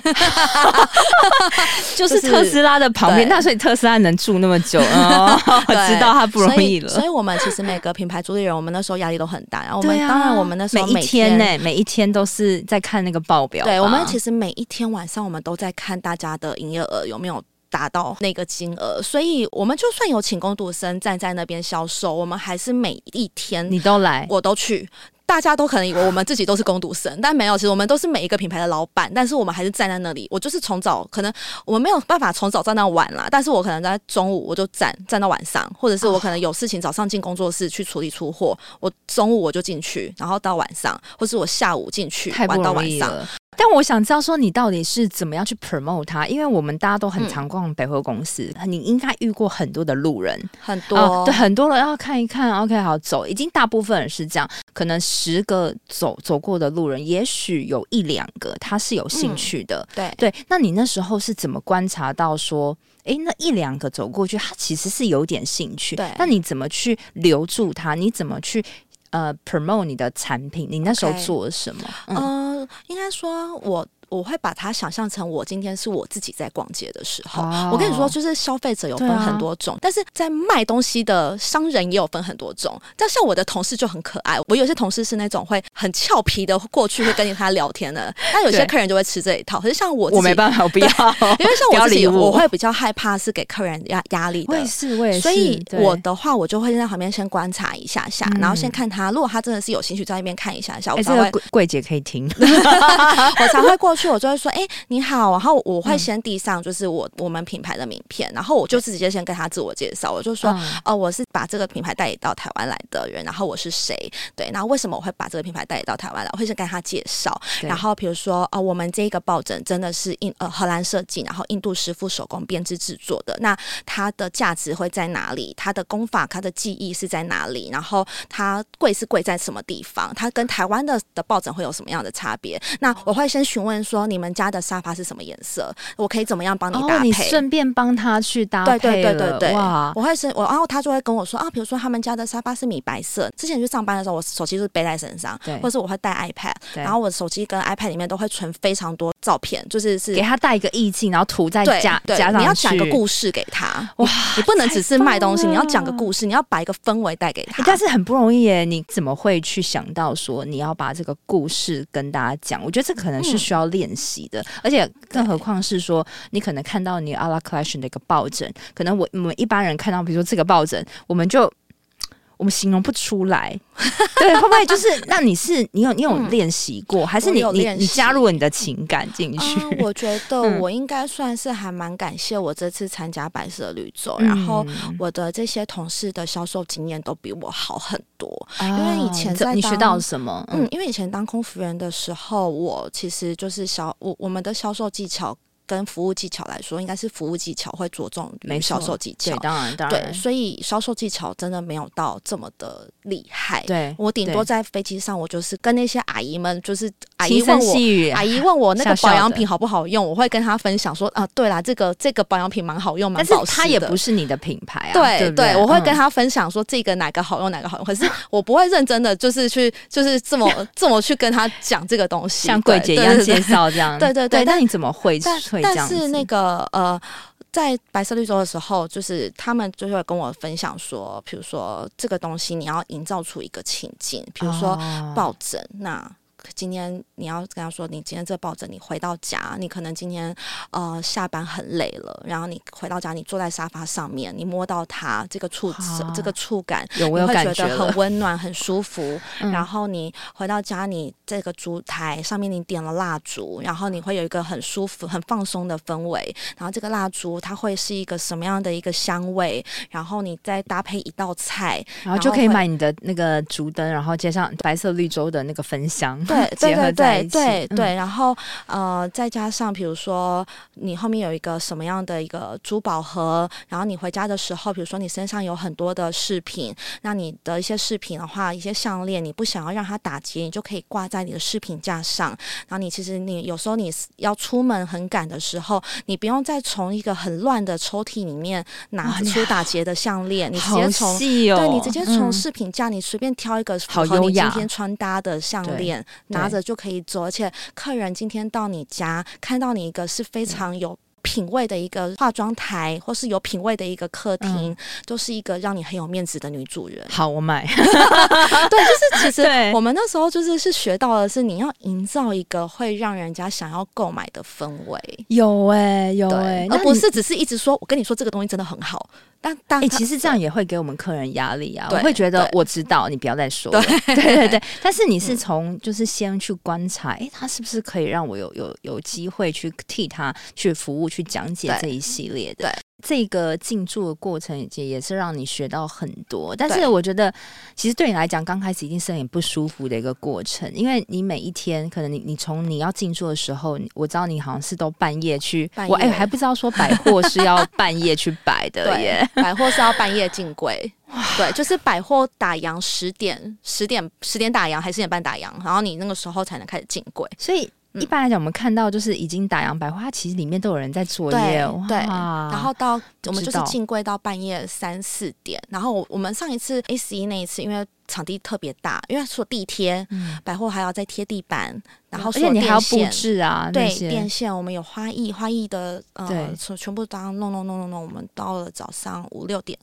就是特斯拉的旁边，那所以特斯拉能住那么久，哦，我知道他不容易了。所以，所以我们其实每个品牌主理人，我们那时候压力都很大。然后我们当然，我们那时候每一天呢，每一天都是在看那个报表。对，我们其实每一天晚上，我们都在看大家的营业额有没有。达到那个金额，所以我们就算有请工读生站在那边销售，我们还是每一天你都来，我都去。大家都可能以为我们自己都是工读生，但没有，其实我们都是每一个品牌的老板，但是我们还是站在那里。我就是从早，可能我们没有办法从早站到晚啦，但是我可能在中午我就站站到晚上，或者是我可能有事情早上进工作室去处理出货，我中午我就进去，然后到晚上，或是我下午进去玩到晚上。但我想知道说你到底是怎么样去 promote 它，因为我们大家都很常逛百货公司，嗯、你应该遇过很多的路人，很多、呃、对很多人要看一看，OK 好走，已经大部分人是这样，可能十个走走过的路人，也许有一两个他是有兴趣的，嗯、对对。那你那时候是怎么观察到说，哎，那一两个走过去，他其实是有点兴趣，对。那你怎么去留住他？你怎么去？呃，promote 你的产品，你那时候做了什么？Okay. 嗯、呃，应该说我。我会把它想象成我今天是我自己在逛街的时候。Oh, 我跟你说，就是消费者有分很多种，啊、但是在卖东西的商人也有分很多种。但像我的同事就很可爱，我有些同事是那种会很俏皮的过去会跟他聊天的，[LAUGHS] 但有些客人就会吃这一套。可是像我自己，我没办法，我不要，[LAUGHS] 因为像我自己，我会比较害怕是给客人压压力的。我也是，我也是。所以我的话，我就会在旁边先观察一下下，然后先看他，如果他真的是有兴趣，在那边看一下下，我才会。柜柜姐可以听，[LAUGHS] 我才会过去，我就会说，哎。你好，然后我会先递上就是我、嗯、我们品牌的名片，然后我就直接先跟他自我介绍，我就说，嗯、哦，我是把这个品牌代理到台湾来的人，然后我是谁？对，那为什么我会把这个品牌代理到台湾来？我会先跟他介绍，然后比如说，哦，我们这个抱枕真的是印呃荷兰设计，然后印度师傅手工编织制作的，那它的价值会在哪里？它的工法、它的技艺是在哪里？然后它贵是贵在什么地方？它跟台湾的的抱枕会有什么样的差别？那我会先询问说，你们家的。沙发是什么颜色？我可以怎么样帮你搭配？哦、你顺便帮他去搭配。对对对对对，哇！我会是，我然后他就会跟我说啊，比如说他们家的沙发是米白色。之前去上班的时候，我手机就是背在身上，对，或者是我会带 iPad，然后我手机跟 iPad 里面都会存非常多照片，就是是给他带一个意境，然后涂在家对加上。你要讲个故事给他哇！你不能只是卖东西，你要讲个故事，你要把一个氛围带给他。但是很不容易耶，你怎么会去想到说你要把这个故事跟大家讲？我觉得这可能是需要练习的，而且更何。况是说，你可能看到你阿拉 collection 的一个抱枕，可能我我们一般人看到，比如说这个抱枕，我们就我们形容不出来，[LAUGHS] 对，会不会就是？那你是你有你有练习过，嗯、还是你你你加入了你的情感进去、嗯？我觉得 [LAUGHS] 我应该算是还蛮感谢我这次参加白色绿洲，嗯、然后我的这些同事的销售经验都比我好很多，嗯、因为以前在你学到了什么？嗯，因为以前当空服员的时候，我其实就是销我我们的销售技巧。跟服务技巧来说，应该是服务技巧会着重于销售技巧。对，当然，当然。对，所以销售技巧真的没有到这么的厉害。对，我顶多在飞机上，我就是跟那些阿姨们，就是阿姨问我，阿姨问我那个保养品好不好用，我会跟她分享说啊，对啦，这个这个保养品蛮好用，蛮保湿的。但是它也不是你的品牌啊。对对，我会跟她分享说这个哪个好用，哪个好用。可是我不会认真的就是去就是这么 [LAUGHS] 这么去跟她讲这个东西，像柜姐一样介绍这样。对对对，那你怎么会会这样？但是那个。呃呃，在白色绿洲的时候，就是他们就会跟我分享说，比如说这个东西你要营造出一个情境，比如说抱枕，那今天你要跟他说，你今天这抱枕，你回到家，你可能今天呃下班很累了，然后你回到家，你坐在沙发上面，你摸到它这个触、啊、这个触感，有没有感觉？很温暖、很舒服。嗯、然后你回到家，你这个烛台上面你点了蜡烛，然后你会有一个很舒服、很放松的氛围。然后这个蜡烛它会是一个什么样的一个香味？然后你再搭配一道菜，然后就可以买你的那个烛灯，然后接上白色绿洲的那个焚香。对对 [LAUGHS] 对对对对，然后呃，再加上比如说你后面有一个什么样的一个珠宝盒，然后你回家的时候，比如说你身上有很多的饰品，那你的一些饰品的话，一些项链，你不想要让它打结，你就可以挂在你的饰品架上。然后你其实你有时候你要出门很赶的时候，你不用再从一个很乱的抽屉里面拿出打结的项链，你直接从、哦、对你直接从饰品架，你随便挑一个符合你今天穿搭的项链。拿着就可以走，而且客人今天到你家，看到你一个是非常有品味的一个化妆台，或是有品味的一个客厅，嗯、都是一个让你很有面子的女主人。好，我买。[LAUGHS] 对，就是其实 [LAUGHS] 我们那时候就是是学到的是，你要营造一个会让人家想要购买的氛围。有哎、欸，有哎、欸，而不是只是一直说，我跟你说这个东西真的很好。但但哎、欸，其实这样也会给我们客人压力啊！我会觉得我知道，你不要再说了。对 [LAUGHS] 对对对，但是你是从就是先去观察，哎、嗯，他是不是可以让我有有有机会去替他去服务、去讲解这一系列的。这个进驻的过程也也是让你学到很多，但是我觉得其实对你来讲，刚开始一定是很不舒服的一个过程，因为你每一天可能你你从你要进驻的时候，我知道你好像是都半夜去，夜我哎还不知道说百货是要半夜去摆的耶，百货是要半夜进柜，[LAUGHS] 对，就是百货打烊十点十点十点打烊还是十点半打烊，然后你那个时候才能开始进柜，所以。一般来讲，我们看到就是已经打烊百货，它其实里面都有人在作业。对，然后到我们就是进柜到半夜三四点。然后我我们上一次 A 十一那一次，因为场地特别大，因为说地贴，嗯、百货还要再贴地板，然后而且你还要布置啊，对，电线我们有花艺，花艺的呃，对全部都要弄弄弄弄弄。我们到了早上五六点。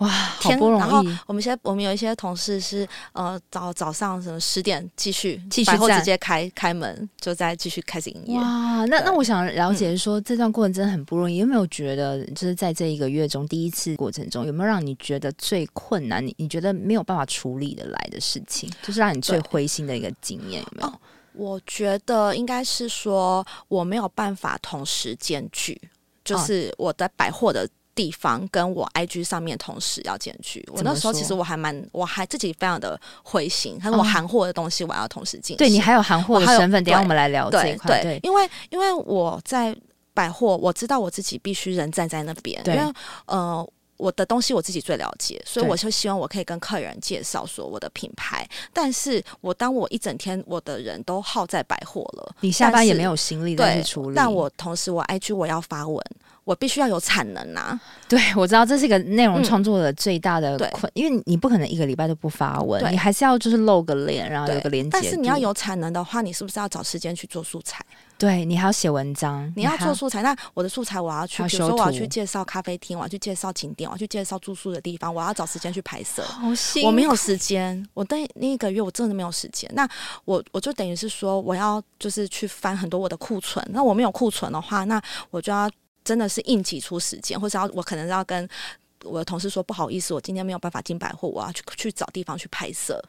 哇，好不容易！然后我们现在我们有一些同事是呃早早上什么十点继续继续，然后直接开开门，就再继续开始营业。哇，那那我想了解说、嗯、这段过程真的很不容易，有没有觉得就是在这一个月中第一次过程中，有没有让你觉得最困难？你你觉得没有办法处理的来的事情，就是让你最灰心的一个经验有没有、哦？我觉得应该是说我没有办法同时兼具，就是我在百货的。地方跟我 IG 上面同时要兼具，我那时候其实我还蛮，我还自己非常的灰心，但是我含货的东西我要同时进。对，你还有含货的身份，等下我们来聊这一块。对，对，因为因为我在百货，我知道我自己必须人站在那边，因为呃，我的东西我自己最了解，所以我就希望我可以跟客人介绍说我的品牌。但是我当我一整天我的人都耗在百货了，你下班也没有心力再去处理。但我同时我 IG 我要发文。我必须要有产能呐、啊！对，我知道这是一个内容创作的最大的困，嗯、因为你不可能一个礼拜都不发文，你还是要就是露个脸，然后有个连接。但是你要有产能的话，你是不是要找时间去做素材？对，你还要写文章，你要做素材。那我的素材我要去，比如说我要去介绍咖啡厅，我要去介绍景点，我要去介绍住宿的地方，我要找时间去拍摄。好辛苦，我没有时间，我那那一个月我真的没有时间。那我我就等于是说，我要就是去翻很多我的库存。那我没有库存的话，那我就要。真的是硬挤出时间，或者要我可能要跟我的同事说不好意思，我今天没有办法进百货，我要去去找地方去拍摄。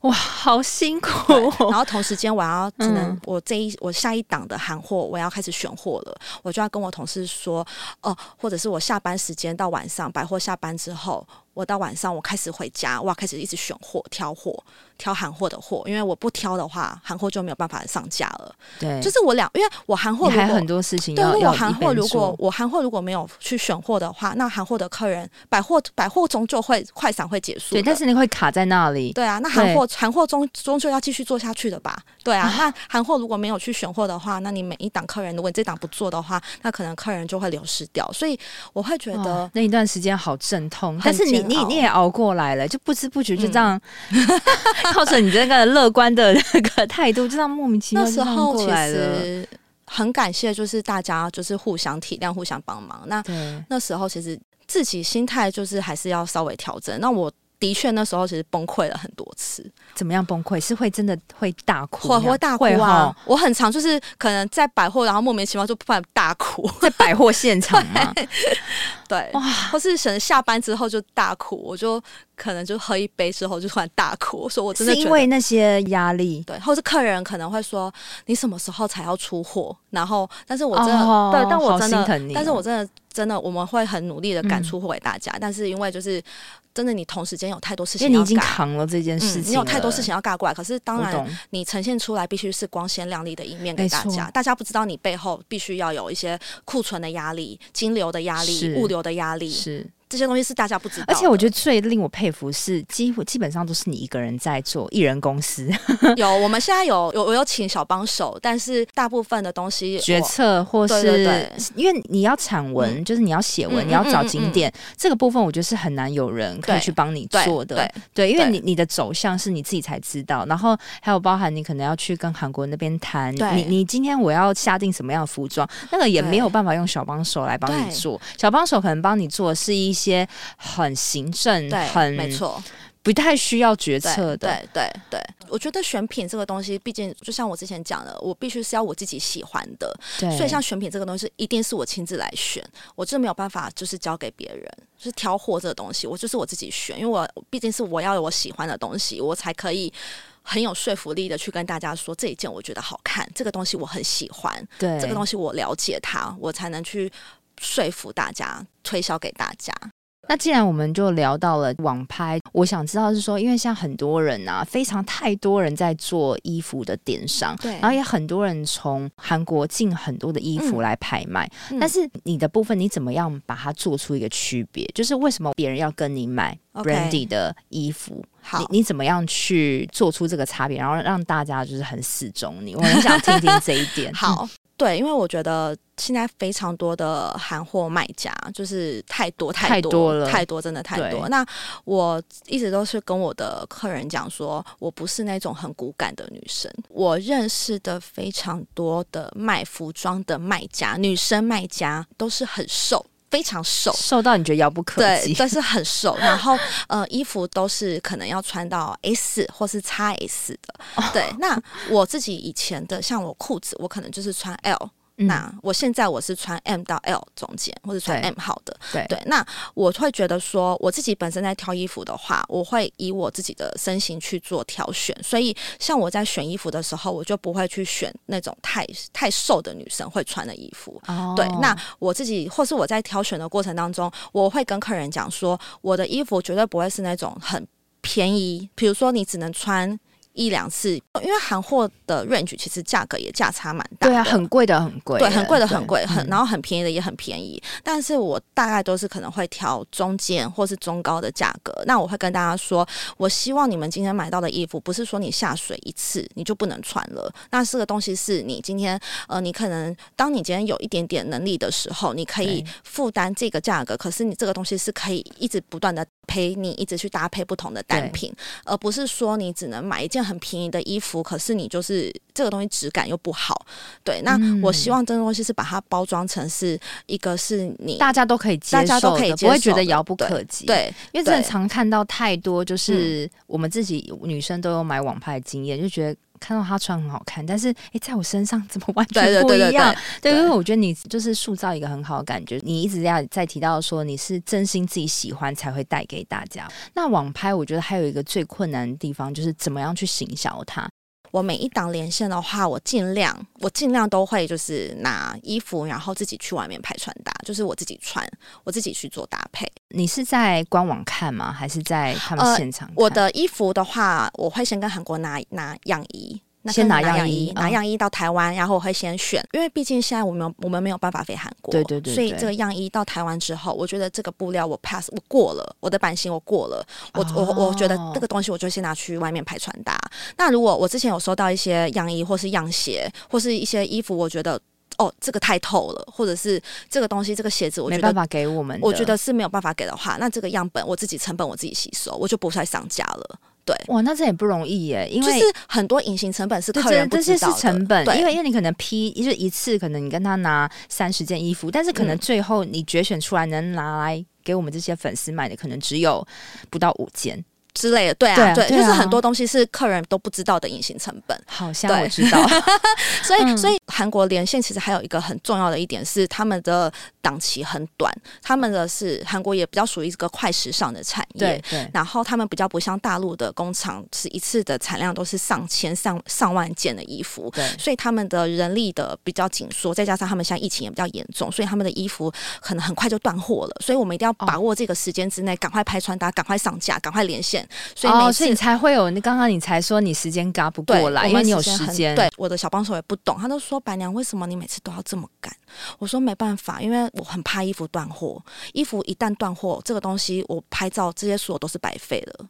哇，好辛苦！然后同时间我要只能我这一我下一档的韩货我要开始选货了，我就要跟我同事说哦、呃，或者是我下班时间到晚上百货下班之后。我到晚上，我开始回家，我要开始一直选货、挑货、挑韩货的货，因为我不挑的话，韩货就没有办法上架了。对，就是我两，因为我韩货还有很多事情要。对，我韩货如果我韩货如果没有去选货的话，那韩货的客人百货百货终究会快闪会结束。对，但是你会卡在那里。对啊，那韩货韩货终终究要继续做下去的吧？对啊，[LAUGHS] 那韩货如果没有去选货的话，那你每一档客人，如果你这档不做的话，那可能客人就会流失掉。所以我会觉得那一段时间好阵痛，但是你。你你也熬过来了，就不知不觉就这样，嗯、[LAUGHS] 靠着你这个乐观的那个态度，就这样莫名其妙就过来了。那时候其实很感谢，就是大家就是互相体谅、互相帮忙。那那时候其实自己心态就是还是要稍微调整。那我。的确那时候其实崩溃了很多次。怎么样崩溃？是会真的会大哭？会会大哭啊！我很常就是可能在百货，然后莫名其妙就突然大哭，[LAUGHS] 在百货现场嘛？[LAUGHS] 对，哇！或是可能下班之后就大哭，我就可能就喝一杯之后就突然大哭，说我真的是因为那些压力，对，或是客人可能会说你什么时候才要出货？然后，但是我真的、哦、对，但我真的，哦、但是我真的真的，我们会很努力的赶出货给大家，嗯、但是因为就是。真的，你同时间有太多事情要，因为你已经扛了这件事情，嗯，你有太多事情要尬过来。可是当然，你呈现出来必须是光鲜亮丽的一面给大家。大家不知道你背后必须要有一些库存的压力、金流的压力、物流的压力。是。这些东西是大家不知道，而且我觉得最令我佩服是，几乎基本上都是你一个人在做艺人公司。[LAUGHS] 有，我们现在有有我有请小帮手，但是大部分的东西决策或是对对对，因为你要产文，嗯、就是你要写文，嗯、你要找景点，这个部分我觉得是很难有人可以去帮你做的。对，因为你你的走向是你自己才知道，然后还有包含你可能要去跟韩国那边谈，你你今天我要下定什么样的服装，那个也没有办法用小帮手来帮你做，小帮手可能帮你做的是一些。些很行政，对很没错，不太需要决策的。对对对，我觉得选品这个东西，毕竟就像我之前讲的，我必须是要我自己喜欢的。对，所以像选品这个东西，一定是我亲自来选，我这没有办法就是交给别人，就是挑货这个东西，我就是我自己选，因为我毕竟是我要有我喜欢的东西，我才可以很有说服力的去跟大家说这一件我觉得好看，这个东西我很喜欢，对，这个东西我了解它，我才能去。说服大家，推销给大家。那既然我们就聊到了网拍，我想知道是说，因为像很多人啊，非常太多人在做衣服的电商，对，然后也很多人从韩国进很多的衣服来拍卖。嗯、但是你的部分，你怎么样把它做出一个区别？就是为什么别人要跟你买 Brandy 的衣服？好，你你怎么样去做出这个差别，然后让大家就是很死忠你？我很想听听这一点。[LAUGHS] 好。对，因为我觉得现在非常多的韩货卖家，就是太多太多，太多了，太多真的太多。那我一直都是跟我的客人讲说，我不是那种很骨感的女生。我认识的非常多的卖服装的卖家，女生卖家都是很瘦。非常瘦，瘦到你觉得遥不可及，对，但是很瘦。然后 [LAUGHS] 呃，衣服都是可能要穿到 S 或是 XS 的。Oh. 对，那我自己以前的，像我裤子，我可能就是穿 L。那我现在我是穿 M 到 L 中间，或者穿 M 号的。对对，那我会觉得说，我自己本身在挑衣服的话，我会以我自己的身形去做挑选。所以，像我在选衣服的时候，我就不会去选那种太太瘦的女生会穿的衣服。哦，对。那我自己或是我在挑选的过程当中，我会跟客人讲说，我的衣服绝对不会是那种很便宜，比如说你只能穿。一两次，因为韩货的 range 其实价格也价差蛮大，对啊，很贵的很贵，对，很贵的很贵，很然后很便宜的也很便宜。嗯、但是我大概都是可能会挑中间或是中高的价格。那我会跟大家说，我希望你们今天买到的衣服，不是说你下水一次你就不能穿了。那这个东西是你今天呃，你可能当你今天有一点点能力的时候，你可以负担这个价格。可是你这个东西是可以一直不断的陪你一直去搭配不同的单品，而不是说你只能买一件。很便宜的衣服，可是你就是这个东西质感又不好，对。那我希望这个东西是把它包装成是一个是你大家都可以接受，大家都可以不会觉得遥不可及，对。因为真的常看到太多，就是我们自己女生都有买网拍的经验，就觉得。看到他穿很好看，但是哎、欸，在我身上怎么完全不一样？对，因为我觉得你就是塑造一个很好的感觉。你一直在在提到说你是真心自己喜欢才会带给大家。那网拍，我觉得还有一个最困难的地方，就是怎么样去行销它。我每一档连线的话，我尽量，我尽量都会就是拿衣服，然后自己去外面拍穿搭，就是我自己穿，我自己去做搭配。你是在官网看吗？还是在他们现场我的衣服的话，我会先跟韩国拿拿样衣。先拿样衣，拿样衣到台湾，嗯、然后我会先选，因为毕竟现在我们我们没有办法飞韩国，对对对，对，所以这个样衣到台湾之后，我觉得这个布料我 pass 我过了，我的版型我过了，我、哦、我我觉得这个东西我就先拿去外面拍穿搭。那如果我之前有收到一些样衣或是样鞋或是一些衣服，我觉得哦这个太透了，或者是这个东西这个鞋子我觉得没办法给我们，我觉得是没有办法给的话，那这个样本我自己成本我自己吸收，我就不再上架了。对，哇，那这也不容易耶，因为就是很多隐形成本是客人不知道的。这些是成本，对因为因为你可能批就一次，可能你跟他拿三十件衣服，但是可能最后你决选出来能拿来给我们这些粉丝买的，可能只有不到五件。之类的，对啊，对啊，对，对啊，就是很多东西是客人都不知道的隐形成本。好像我知道，[LAUGHS] 所以所以韩国连线其实还有一个很重要的一点是，他们的档期很短，他们的是韩国也比较属于一个快时尚的产业，对对。然后他们比较不像大陆的工厂，是一次的产量都是上千上上万件的衣服，对。所以他们的人力的比较紧缩，再加上他们现在疫情也比较严重，所以他们的衣服可能很快就断货了。所以我们一定要把握这个时间之内，赶快拍穿搭，赶快上架，赶快连线。所以每次、哦、所以你才会有，你刚刚你才说你时间赶不过来，因为你有时间。对，我的小帮手也不懂，他都说白娘为什么你每次都要这么赶？我说没办法，因为我很怕衣服断货，衣服一旦断货，这个东西我拍照这些所有都是白费了。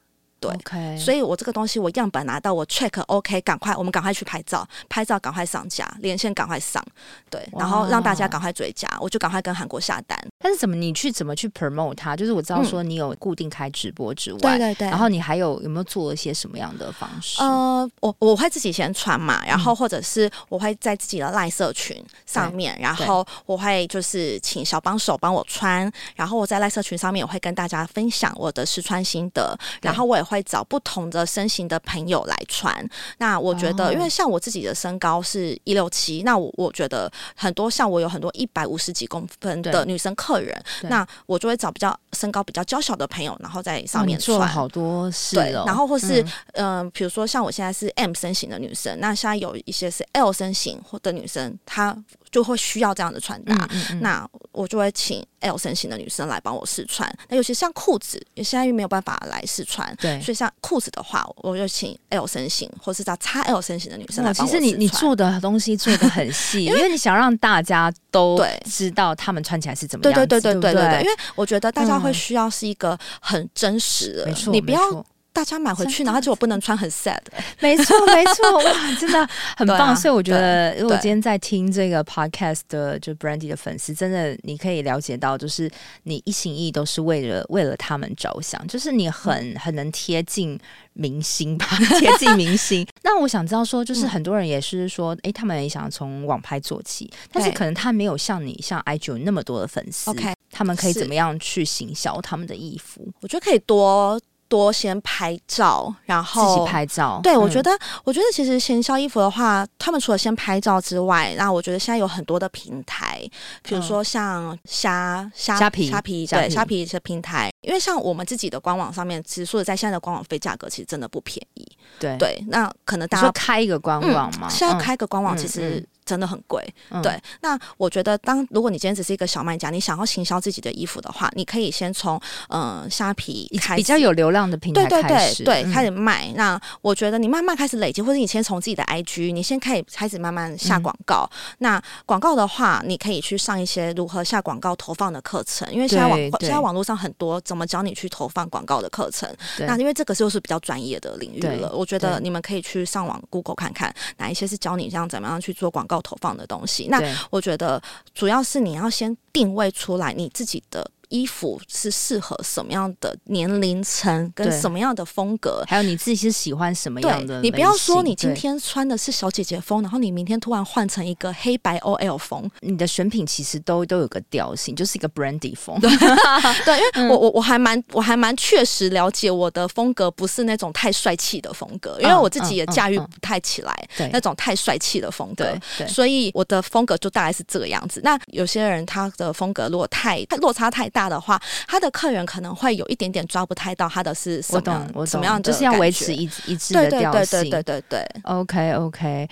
对，okay. 所以我这个东西我样本拿到，我 check OK，赶快我们赶快去拍照，拍照赶快上架，连线赶快上，对，然后让大家赶快追加，我就赶快跟韩国下单。但是怎么你去怎么去 promote 它？就是我知道说你有固定开直播之外，对对对，然后你还有有没有做一些什么样的方式？呃，我我会自己先传嘛，然后或者是我会在自己的赖社群上面，然后我会就是请小帮手帮我穿，然后我在赖社群上面我会跟大家分享我的试穿心得，然后我也会。会找不同的身形的朋友来穿。那我觉得，因为像我自己的身高是一六七，那我我觉得很多像我有很多一百五十几公分的女生客人，那我就会找比较身高比较娇小的朋友，然后在上面穿。做好多事，对，然后或是嗯，呃、比如说像我现在是 M 身形的女生，那现在有一些是 L 身形或的女生，她。就会需要这样的穿搭，嗯嗯嗯，那我就会请 L 身形的女生来帮我试穿。那尤其像裤子，也现在又没有办法来试穿，对，所以像裤子的话，我就请 L 身形或是叫 XL 身形的女生来帮我试穿。其实你你做的东西做的很细，因为你想让大家都知道他们穿起来是怎么样。对对对对对对对，因为我觉得大家会需要是一个很真实的，嗯、没错，你不要。大家买回去，然后结果不能穿，很 sad。没错，没错，哇，真的很 [LAUGHS] 棒。啊、所以我觉得，如果今天在听这个 podcast 的，就 Brandy 的粉丝，真的你可以了解到，就是你一心一意都是为了为了他们着想，就是你很很能贴近明星吧，[LAUGHS] 贴近明星。[LAUGHS] 那我想知道说，就是很多人也是说，哎、欸，他们也想从网拍做起，但是可能他没有像你像 IG 有那么多的粉丝，OK，他们可以怎么样去行销他们的衣服？我觉得可以多。多先拍照，然后自己拍照。对、嗯，我觉得，我觉得其实行销衣服的话，他们除了先拍照之外，那我觉得现在有很多的平台，比如说像虾虾虾皮、虾皮对虾皮一些平台，因为像我们自己的官网上面，其实说实在，现在的官网费价格其实真的不便宜。对对，那可能大家开一个官网嘛，现在开个官网其实。真的很贵，嗯，对。那我觉得，当如果你今天只是一个小卖家，你想要行销自己的衣服的话，你可以先从嗯虾皮开始，比较有流量的平台开始，对对对对，开始卖，嗯。那我觉得你慢慢开始累积，或者你先从自己的 IG，你先可以开始慢慢下广告，嗯。那广告的话，你可以去上一些如何下广告投放的课程，因为现在网现在网络上很多怎么教你去投放广告的课程。那因为这个就是比较专业的领域了，我觉得你们可以去上网 Google 看看哪一些是教你这样怎么样去做广告投放的东西，那我觉得主要是你要先定位出来你自己的。衣服是适合什么样的年龄层，跟什么样的风格，还有你自己是喜欢什么样的？你不要说你今天穿的是小姐姐风，然后你明天突然换成一个黑白 OL 风，你的选品其实都都有个调性，就是一个 Brandy 风。对，[LAUGHS] 对，因为我我我还蛮我还蛮确实了解我的风格不是那种太帅气的风格，因为我自己也驾驭不太起来那种太帅气的风格，所以我的风格就大概是这个样子。那有些人他的风格如果太落差太大的话，他的客人可能会有一点点抓不太到他的是什么我怎么样，就是要维持一一致的调性。对对对对对对对。OK OK，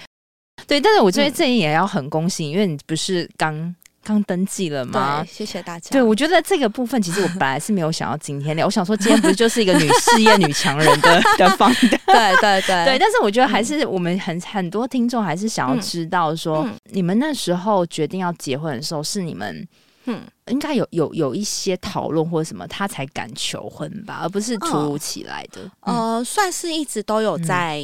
对，但是我觉得这也要很恭喜，嗯、因为你不是刚刚登记了吗？谢谢大家。对，我觉得这个部分其实我本来是没有想要今天聊，我想说今天不是就是一个女事业女强人的 [LAUGHS] 的方的，对对对对。但是我觉得还是我们很很多听众还是想要知道说，嗯、你们那时候决定要结婚的时候是你们。嗯，应该有有有一些讨论或者什么，他才敢求婚吧，而不是突如其来的。哦、呃，算是一直都有在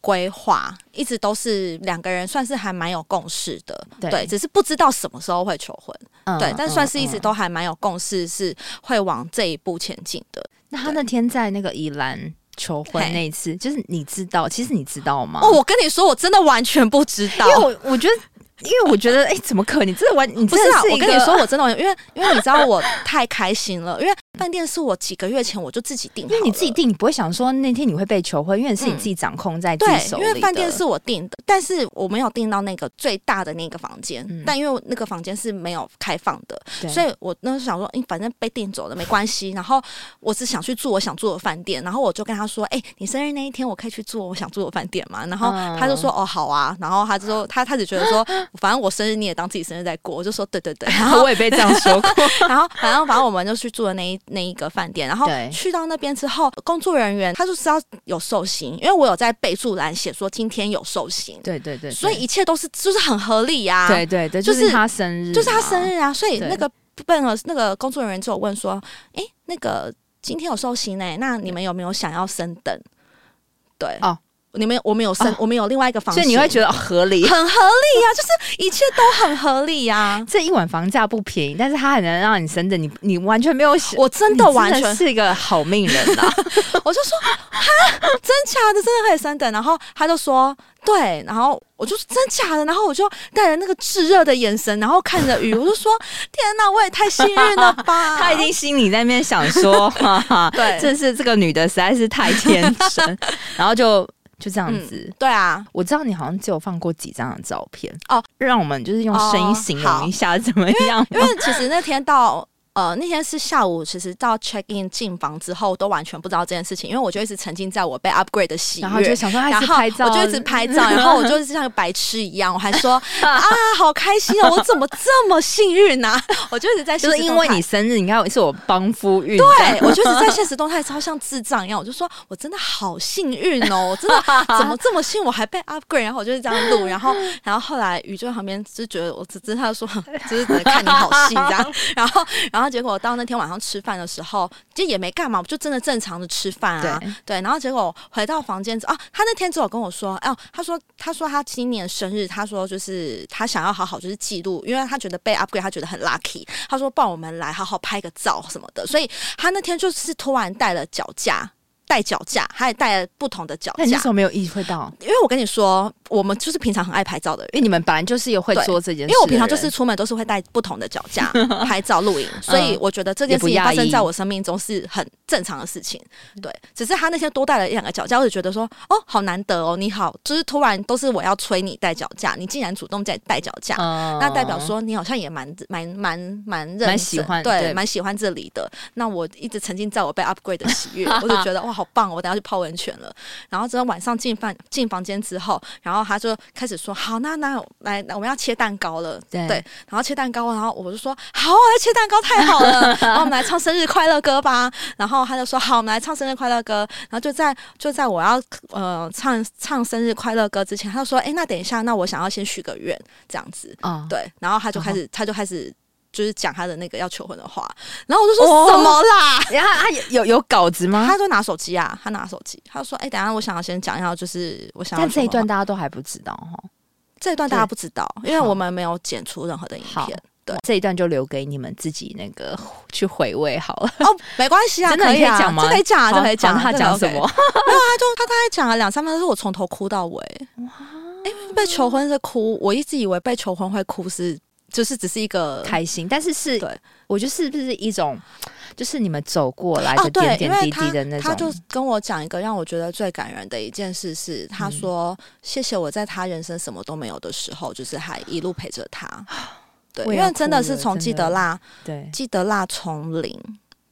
规划、嗯，一直都是两个人算是还蛮有共识的对。对，只是不知道什么时候会求婚。嗯、对，但算是一直都还蛮有共识，是会往这一步前进的。那他那天在那个宜兰求婚那一次，就是你知道，其实你知道吗？哦，我跟你说，我真的完全不知道，因为我我觉得。因为我觉得，哎、欸，怎么可能？你真的玩？你真的是、啊、我跟你说，我真的，因为因为你知道，我太开心了。因为饭店是我几个月前我就自己订，因为你自己订，你不会想说那天你会被求婚，因为是你自己掌控在自己手里。对，因为饭店是我订的，但是我没有订到那个最大的那个房间，嗯、但因为那个房间是没有开放的，所以我那时候想说，哎，反正被订走了没关系。然后我只想去住我想住的饭店，然后我就跟他说，哎，你生日那一天我可以去住我想住的饭店嘛？然后他就说，哦，好啊。然后他就说，[LAUGHS] 他他只觉得说，反正我生日你也当自己生日在过，我就说，对对对。然后我也被这样说过。[LAUGHS] 然后反正反正我们就去住的那一那一个饭店，然后去到那边之后，工作人员他就知道有寿星，因为我有在备注栏写说今天有寿星，对对对，所以一切都是就是很合理呀，对对对，就是他生日，就是他生日啊，所以那个笨了那个工作人员就有问说，哎，那个今天有寿星呢，那你们有没有想要升等？对。哦。你们我们有生，哦、我们有另外一个房间，所以你会觉得合理，很合理呀、啊，就是一切都很合理呀、啊。[LAUGHS] 这一晚房价不便宜，但是他还能让你生的，你你完全没有想，我真的完全是一个好命人呐、啊。[LAUGHS] 我就说哈，真假的，真的可以升等。然后他就说对，然后我就说真假的，然后我就带着那个炙热的眼神，然后看着雨，我就说天哪，我也太幸运了吧。他已经心里在那边想说，哈哈，对，真是这个女的实在是太天真，[LAUGHS] 然后就。就这样子、嗯，对啊，我知道你好像只有放过几张的照片哦，让我们就是用声音形容一下怎么样？因，因为其实那天到。呃，那天是下午，其实到 check in 进房之后，都完全不知道这件事情，因为我就一直沉浸在我被 upgrade 的喜悦，然后就想说，然后我就一直拍照，[LAUGHS] 然后我就是像个白痴一样，我还说 [LAUGHS] 啊，好开心哦，我怎么这么幸运呢、啊？[LAUGHS] 我就一直在，就是因为你生日，你看是我帮夫运，对我就一直在现实动态超像智障一样，我就说我真的好幸运哦，我真的怎么这么幸运，我还被 upgrade，然后我就是这样录，然后然后后来宇宙旁边就觉得我只知道说，就是看你好戏这样，然后然后。结果到那天晚上吃饭的时候，就也没干嘛，我就真的正常的吃饭啊。对，对，然后结果回到房间之后啊，他那天只有跟我说，哦，他说他说他今年生日，他说就是他想要好好就是记录，因为他觉得被 upgrade，他觉得很 lucky。他说抱我们来好好拍个照什么的，[LAUGHS] 所以他那天就是突然带了脚架。带脚架，还带了不同的脚架。那你怎么没有意会到？因为我跟你说，我们就是平常很爱拍照的人，因为你们本来就是有会做这件事。因为我平常就是出门都是会带不同的脚架 [LAUGHS] 拍照录影，所以我觉得这件事情发生在我生命中是很正常的事情。对，只是他那天多带了一两个脚架，我就觉得说，哦，好难得哦，你好，就是突然都是我要催你带脚架，你竟然主动在带脚架，嗯、那代表说你好像也蛮蛮蛮蛮认喜欢，对，蛮喜欢这里的。那我一直沉浸在我被 upgrade 的喜悦，我就觉得哇。好棒哦！我等下去泡温泉了。然后之后晚上进饭进房间之后，然后他就开始说：“好，那那来，我们要切蛋糕了。对”对，然后切蛋糕，然后我就说：“好啊，切蛋糕太好了。[LAUGHS] ”然后我们来唱生日快乐歌吧。然后他就说：“好，我们来唱生日快乐歌。”然后就在就在我要呃唱唱生日快乐歌之前，他就说：“哎，那等一下，那我想要先许个愿，这样子。”哦，对。然后他就开始，他就开始。就是讲他的那个要求婚的话，然后我就说什么啦？[LAUGHS] 然后他有有有稿子吗？他说拿手机啊，他拿手机，他说：“哎、欸，等下我想要先讲一下，就是我想要。”但这一段大家都还不知道哈，这一段大家不知道，因为我们没有剪出任何的影片。对，这一段就留给你们自己那个去回味好了。哦，没关系啊，真的可以讲吗？这可以讲啊，这可以讲。他讲什么？没有啊，他就他大概讲了两三分钟，是我从头哭到尾。哇！因为被求婚是哭，我一直以为被求婚会哭是。就是只是一个开心，但是是，对，我觉得是不是一种，就是你们走过来的点点滴滴的那种。他就跟我讲一个让我觉得最感人的一件事是，他说：“谢谢我在他人生什么都没有的时候，就是还一路陪着他。[GASPS] ”对，因为真的是从记得辣，对，记得辣从零。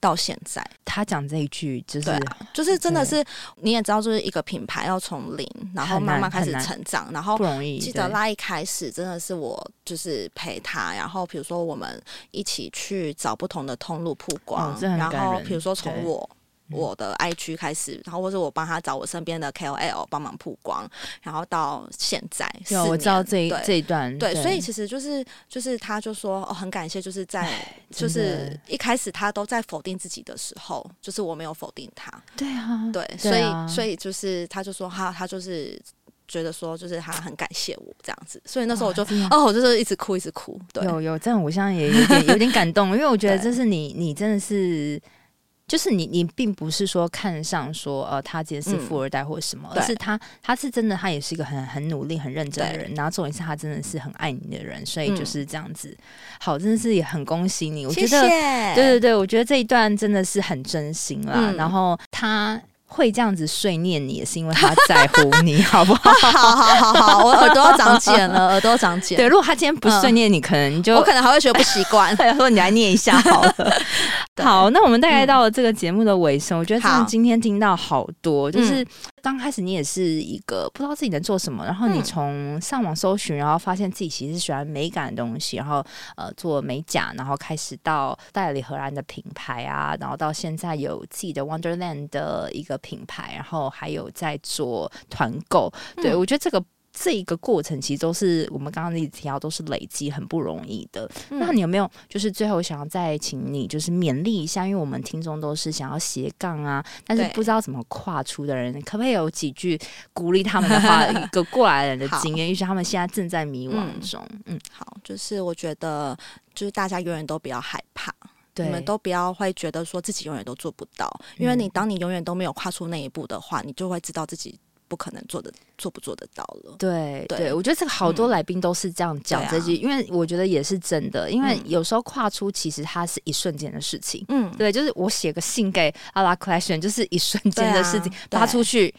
到现在，他讲这一句就是，啊、就是真的是你也知道，就是一个品牌要从零，然后慢慢开始成长，然后不容易。记得拉一开始真的是我就是陪他，然后比如说我们一起去找不同的通路曝光，哦、然后比如说从我。我的 IG 开始，然后或者我帮他找我身边的 KOL 帮忙曝光，然后到现在，有我知道这一这一段，对，所以其实就是就是他就说哦，很感谢，就是在就是一开始他都在否定自己的时候，就是我没有否定他，对啊，对，所以所以就是他就说他他就是觉得说就是他很感谢我这样子，所以那时候我就哦，我就是一直哭一直哭，对，有有这样，我现在也有点有点感动，因为我觉得 [LAUGHS] 这是你你真的是。就是你，你并不是说看上说呃，他今天是富二代或什么，嗯、而是他他是真的，他也是一个很很努力、很认真的人。然后重点是他真的是很爱你的人，所以就是这样子。嗯、好，真的是也很恭喜你，我觉得，谢谢对对对，我觉得这一段真的是很真心啦。嗯、然后他。会这样子碎念你，也是因为他在乎你，[LAUGHS] 好不好？好好好好，我 [LAUGHS] 耳朵要长茧了，耳朵长茧。对，如果他今天不碎念你，嗯、可能就我可能还会觉得不习惯。[LAUGHS] 他说你来念一下好了。好，那我们大概到了这个节目的尾声，嗯、我觉得真的今天听到好多，好就是刚开始你也是一个不知道自己能做什么，然后你从上网搜寻，然后发现自己其实喜欢美感的东西，然后呃做美甲，然后开始到代理荷兰的品牌啊，然后到现在有自己的 Wonderland 的一个。品牌，然后还有在做团购，对、嗯、我觉得这个这一个过程其实都是我们刚刚一直提到，都是累积很不容易的。嗯、那你有没有就是最后想要再请你就是勉励一下，因为我们听众都是想要斜杠啊，但是不知道怎么跨出的人，对可不可以有几句鼓励他们的话，一个过来人的 [LAUGHS] 经验，于是好他们现在正在迷惘中。嗯，嗯，好，就是我觉得就是大家永远都不要害怕。对你们都不要会觉得说自己永远都做不到，因为你当你永远都没有跨出那一步的话，你就会知道自己不可能做的做不做得到了。对对，对，我觉得这个好多来宾都是这样讲这句，嗯、因为我觉得也是真的，因为有时候跨出其实它是一瞬间的事情。嗯，对，就是我写个信给阿拉 collection，就是一瞬间的事情，发出去。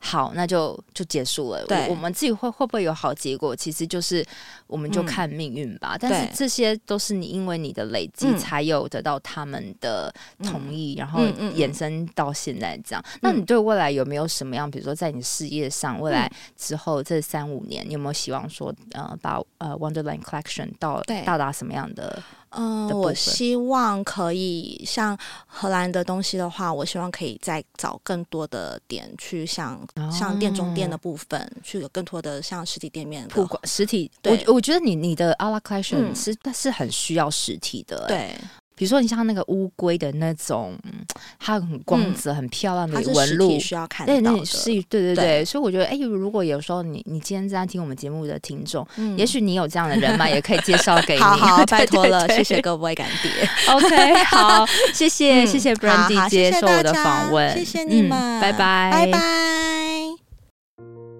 好，那就就结束了。对我，我们自己会会不会有好结果？其实就是我们就看命运吧。嗯、但是这些都是你因为你的累积，才有得到他们的同意，嗯、然后延伸到现在这样。嗯、那你对未来有没有什么样？比如说在你事业上，未来之后这三五年，你有没有希望说呃，把呃 Wonderland Collection 到到达什么样的？嗯，我希望可以像荷兰的东西的话，我希望可以再找更多的点去像、哦、像店中店的部分，去有更多的像实体店面的实体。对我我觉得你你的 a la collection 是但、嗯、是很需要实体的，对。比如说，你像那个乌龟的那种，它很光泽、很漂亮的纹路，需要看到的。对，是，对对对。所以我觉得，哎，如果有时候你你今天正在听我们节目的听众，也许你有这样的人脉，也可以介绍给你。[LAUGHS] [LAUGHS] 好好，拜托了，谢谢各位干爹。OK，[LAUGHS] 好，谢谢谢谢 Brandy 接受我的访问，谢谢你们，拜拜，拜拜。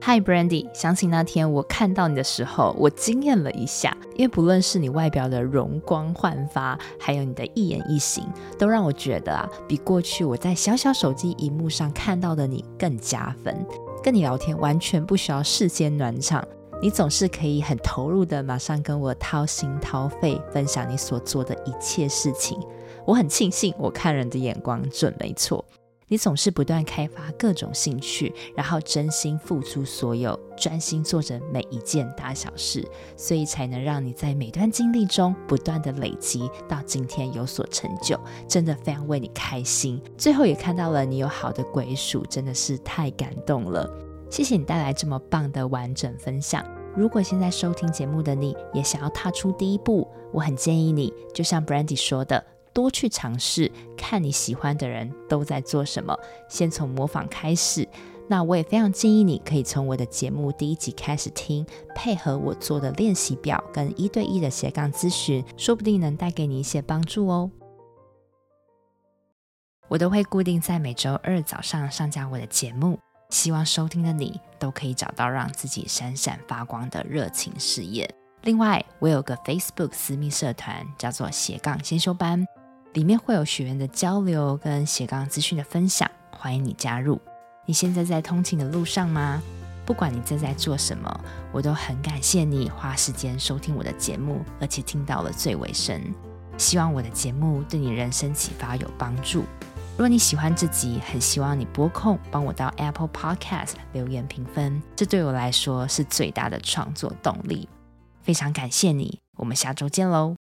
Hi Brandy，想起那天我看到你的时候，我惊艳了一下，因为不论是你外表的容光焕发，还有你的一言一行，都让我觉得啊，比过去我在小小手机荧幕上看到的你更加分。跟你聊天完全不需要事先暖场，你总是可以很投入的马上跟我掏心掏肺分享你所做的一切事情。我很庆幸我看人的眼光准没错。你总是不断开发各种兴趣，然后真心付出所有，专心做着每一件大小事，所以才能让你在每段经历中不断的累积，到今天有所成就。真的非常为你开心。最后也看到了你有好的归属，真的是太感动了。谢谢你带来这么棒的完整分享。如果现在收听节目的你也想要踏出第一步，我很建议你，就像 Brandy 说的。多去尝试，看你喜欢的人都在做什么，先从模仿开始。那我也非常建议你可以从我的节目第一集开始听，配合我做的练习表跟一对一的斜杠咨询，说不定能带给你一些帮助哦。我都会固定在每周二早上上架我的节目，希望收听的你都可以找到让自己闪闪发光的热情事业。另外，我有个 Facebook 私密社团，叫做斜杠先修班。里面会有学员的交流跟斜杠资讯的分享，欢迎你加入。你现在在通勤的路上吗？不管你正在做什么，我都很感谢你花时间收听我的节目，而且听到了最尾声。希望我的节目对你人生启发有帮助。如果你喜欢这集，很希望你拨空帮我到 Apple Podcast 留言评分，这对我来说是最大的创作动力。非常感谢你，我们下周见喽。